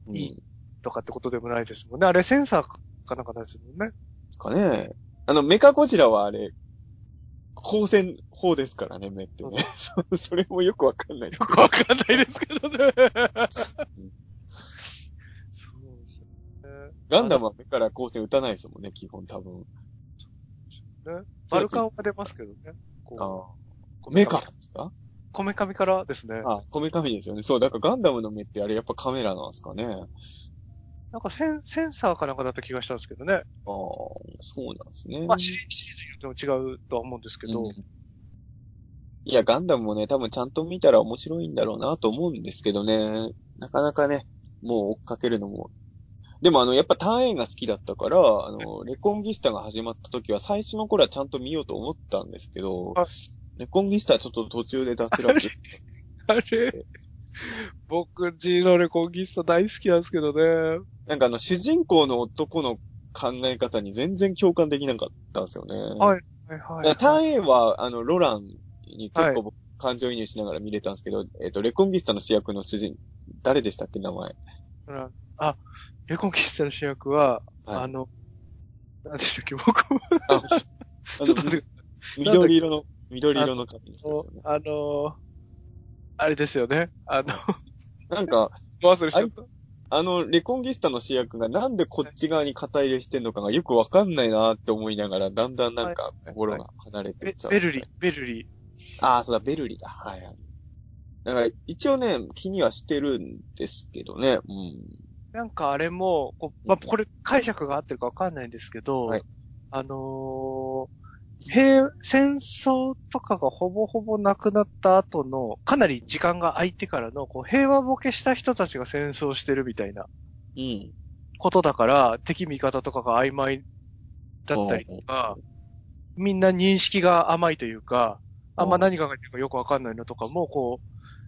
うんいいとかってことでもないですもんね。あれセンサーかなんかですもんね。かね。あの、メカゴジラはあれ、光線砲ですからね、目ってね。そそれもよくわかんないよくわかんないですけどね。そうですね。ガンダムは目から光線撃たないですもんね、基本多分。ね。バルカンは出ますけどね。こ。目からですか？こめかみからですね。あ、こめかみですよね。そう、だからガンダムの目ってあれやっぱカメラなんですかね。ああ、なんかセンセンサーかなんかだった気がしたんですけどね。そうなんですね。まあシリーズによっても違うとは思うんですけど。うんいや、ガンダムもね、多分ちゃんと見たら面白いんだろうなと思うんですけどね。なかなかね、もう追っかけるのも。でもあの、やっぱターン A が好きだったから、あの、レコンギスタが始まった時は最初の頃はちゃんと見ようと思ったんですけどはい、レコンギスタはちょっと途中で脱落。あれ？僕、ジーノレコンギスタ大好きなんですけどね。なんかあの、主人公の男の考え方に全然共感できなかったんですよね。はいはいはい。ターン A は、あの、ロランに結構僕感情移入しながら見れたんですけど、えっ、と、レコンギスタの主役の主人、誰でしたっけ、名前。うんあ、レコンギスタの主役は、はいあの、何でしたっけ、僕 ちょっと待ってく緑色の、緑色の髪の人ですよね。あの、あれですよね。あの、なんか、忘れちゃった。あの、レコンギスタの主役がなんでこっち側に肩入れしてんのかがよくわかんないなって思いながら、だんだんなんか心が離れてっちゃう。ベルリ、ベルリ。ああ、そうだ、ベルリだ。はいはい。だから、一応ね、気にはしてるんですけどね。うん。なんかあれも、こうまあ、これ解釈が合ってるかわかんないんですけど、はいあのー平、戦争とかがほぼほぼなくなった後の、かなり時間が空いてからの、こう平和ボケした人たちが戦争してるみたいなうん。ことだから、敵味方とかが曖昧だったりとか、みんな認識が甘いというか、あんま何が書いてるかよくわかんないのとかも、こう、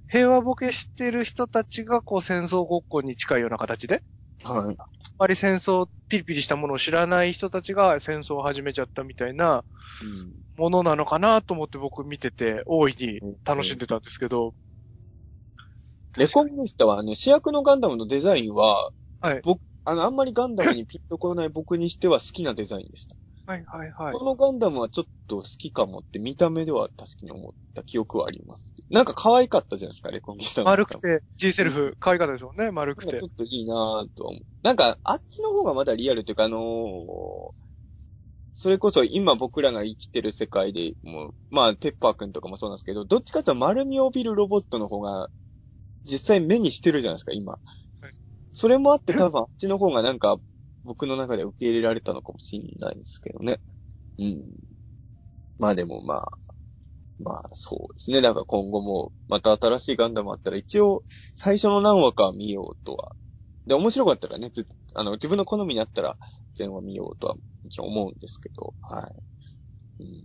平和ボケしてる人たちが、こう、戦争ごっこに近いような形で、はい。あまり戦争、ピリピリしたものを知らない人たちが戦争を始めちゃったみたいなうん。ものなのかなと思って僕見てて、大いに楽しんでたんですけど、レコンギスタはね、主役のガンダムのデザインは、はい僕、あの、あんまりガンダムにピンとこない僕にしては好きなデザインでした。はいはいはいこ。のガンダムはちょっと好きかもって見た目では確かに思った記憶はあります。なんか可愛かったじゃないですか、レコンギスタの。丸くて、G セルフ、可愛かったですもんね、丸くてちょ。っといいなぁとは思う。なんか、あっちの方がまだリアルというか、あのーそれこそ今僕らが生きてる世界でもう、まあ、ペッパーくんとかもそうなんですけど、どっちかというと丸みを帯びるロボットの方が、実際目にしてるじゃないですか、今。それもあって多分あっちの方がなんか、僕の中で受け入れられたのかもしれないですけどね。うん。まあでもまあ、まあそうですね。だから今後もまた新しいガンダムあったら一応最初の何話か見ようとは。で、面白かったらね、ずあの、自分の好みになったら全話見ようとはもちろん思うんですけど、はい。うん、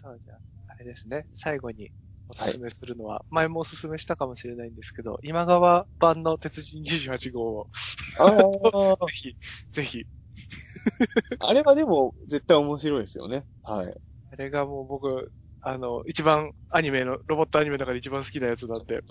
そうじゃああれですね、最後におすすめするのは、前もおすすめしたかもしれないんですけど、今川版の鉄人28号を、あ ぜひ、ぜひ、あ、あれはでも絶対面白いですよね。はい。あれがもう僕、あの、一番アニメの、ロボットアニメの中で一番好きなやつなんで、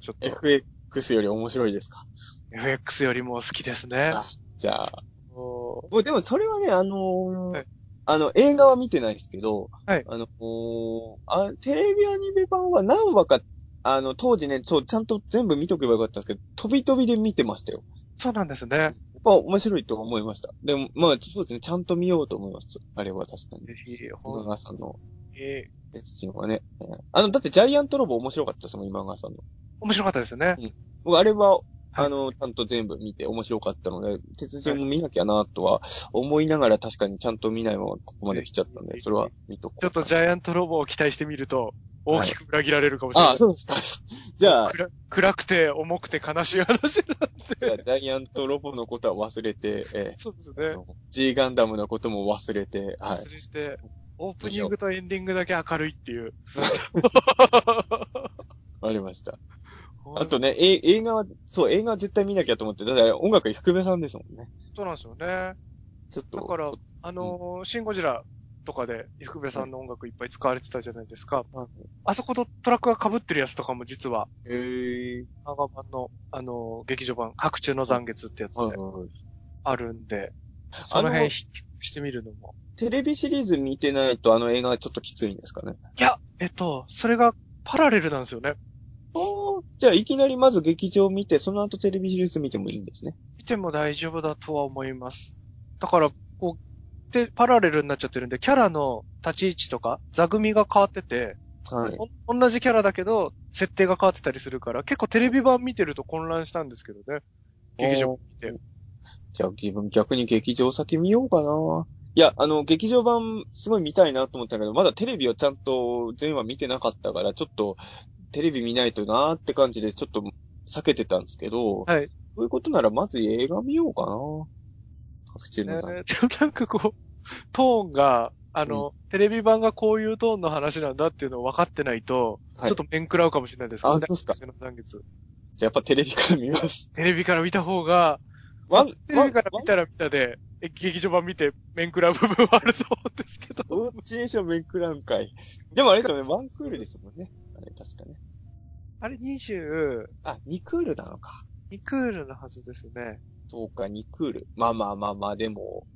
ちょっと、FX より面白いですか？FX よりも好きですね。あじゃあ、ももうでもそれはね、あのーはいあの、映画は見てないですけど、はいあのーあ、テレビアニメ版は何話か、あの、当時ね、そう、ちゃんと全部見とけばよかったんですけど、飛び飛びで見てましたよ。うそうなんですね。やっぱ面白いと思いました。でも、まあ、そうですね、ちゃんと見ようと思います。あれは確かに。ぜひ、今ほん川さんのに、鉄人はね。えーあの、だってジャイアントロボ面白かったですもん、今川さんの。面白かったですね。僕、あれは、はいあの、ちゃんと全部見て面白かったので、鉄人も見なきゃなとは思いながら確かにちゃんと見ないままここまで来ちゃったんで、それは見とこう。ちょっとジャイアントロボを期待してみると、大きく裏切られるかもしれない。ああ、そうですか。じゃあ、暗暗くて重くて悲しい話なんじゃで。あ ジャイアントロボのことは忘れて、えそうですね。の G ガンダムのことも忘れて、はい。忘れて、オープニングとエンディングだけ明るいっていう。わかりました。あとね、え映画は、そう、映画は絶対見なきゃと思って、だから音楽は低めさんですもんね。そうなんですよね。ちょっと。だからあのーシンゴジラとかで、福部さんの音楽いっぱい使われてたじゃないですか。はいあそことトラックが被ってるやつとかも実は、へえ。漫画版の、あの、劇場版、白昼の残月ってやつで。あるんで、そあのの辺してみるのも。テレビシリーズ見てないとあの映画はちょっときついんですかね？いや、えっと、それがパラレルなんですよね。じゃあいきなりまず劇場見て、その後テレビシリーズ見てもいいんですね。見ても大丈夫だとは思います。だから、こう、で、パラレルになっちゃってるんで、キャラの立ち位置とか、座組が変わってて、はい。お同じキャラだけど、設定が変わってたりするから、結構テレビ版見てると混乱したんですけどね。劇場見て。じゃあ自分逆に劇場先見ようかな。いや、あの、劇場版すごい見たいなと思ったけど、まだテレビをちゃんと全話見てなかったから、ちょっとテレビ見ないとなーって感じでちょっと避けてたんですけど、はい。そういうことならまず映画見ようかな。普通のさん。ねでもなんかこう、トーンが、あの、テレビ版がこういうトーンの話なんだっていうのを分かってないと、はいちょっと面食らうかもしれないですけどね。あそうっすかじゃあやっぱテレビから見ます。テレビから見た方が、ワン、テレビから見たら見たで、え劇場版見て面食らう部分はあると思うんですけど。どっちにしろメンクランかい。でもあれですよね、ワンクールですもんね。あれ、確かね。あれ22あ、2クールなのか。クールのはずですね。そうか、2クール。まあまあまあまあ、でも、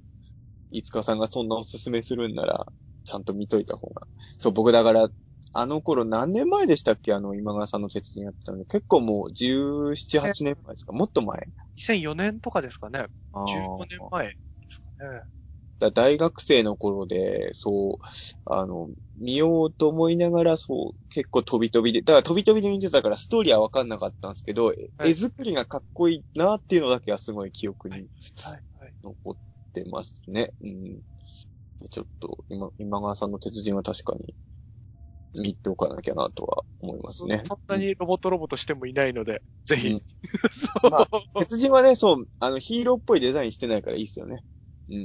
いつかさんがそんなおすすめするんなら、ちゃんと見といた方が。そう、僕だから、あの頃何年前でしたっけ？あの、今川さんの鉄人やってたので、結構もう17、8年前ですか？もっと前2004年とかですかね。あー15年前。だ大学生の頃で、そう、あの、見ようと思いながら、そう、結構飛び飛びで、だから飛び飛びで見てたからストーリーはわかんなかったんですけど、絵作りがかっこいいなっていうのだけはすごい記憶にはい、はい。残ってますね。うん。ちょっと、今、今川さんの鉄人は確かに、見ておかなきゃなとは思いますね。そんなにロボットロボットしてもいないので、ぜひ。うんそう。ま鉄人はね、そう、あの、ヒーローっぽいデザインしてないからいいっすよね。うん。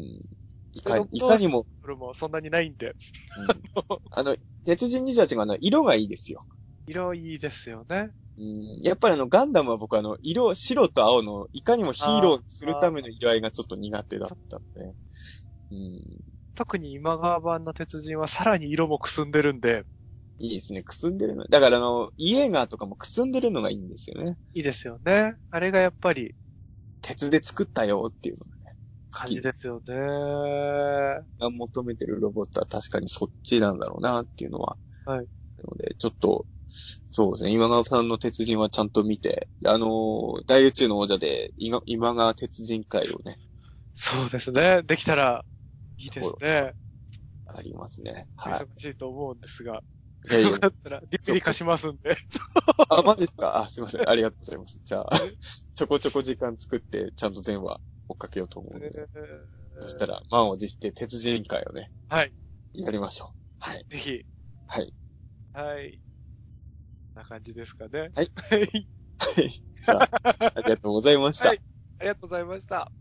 いかいかにも、それもそんなにないんで。うんあの、鉄人28があの、色がいいですよ。色いいですよね。うんやっぱりあの、ガンダムは僕あの、色、白と青の、いかにもヒーローにするための色合いがちょっと苦手だったんで。うん。特に今川版の鉄人はさらに色もくすんでるんで、いいですね。くすんでるの。だからあの、イエーガーとかもくすんでるのがいいんですよね。いいですよね。あれがやっぱり鉄で作ったよっていうの感きじですよね。が求めてるロボットは確かにそっちなんだろうなっていうのは。はい。なので、ちょっと、そうですね。今川さんの鉄人はちゃんと見て、あのー大宇宙の王者で、今今川鉄人会をね、そうですね。できたらいいですね。ありますね。は忙しいと思うんですが。い。いやいやよかったら、ディプリ貸しますんで。あ、マジですか？あ、すいません。ありがとうございます。じゃあ、ちょこちょこ時間作って、ちゃんと全話追っかけようと思うんで。そしたら、満を持して鉄人会をね、はい。やりましょう。はい。ぜひ。はい。はい。こんな感じですかね。はい。はい。はい。じゃあ、ありがとうございました。はいありがとうございました。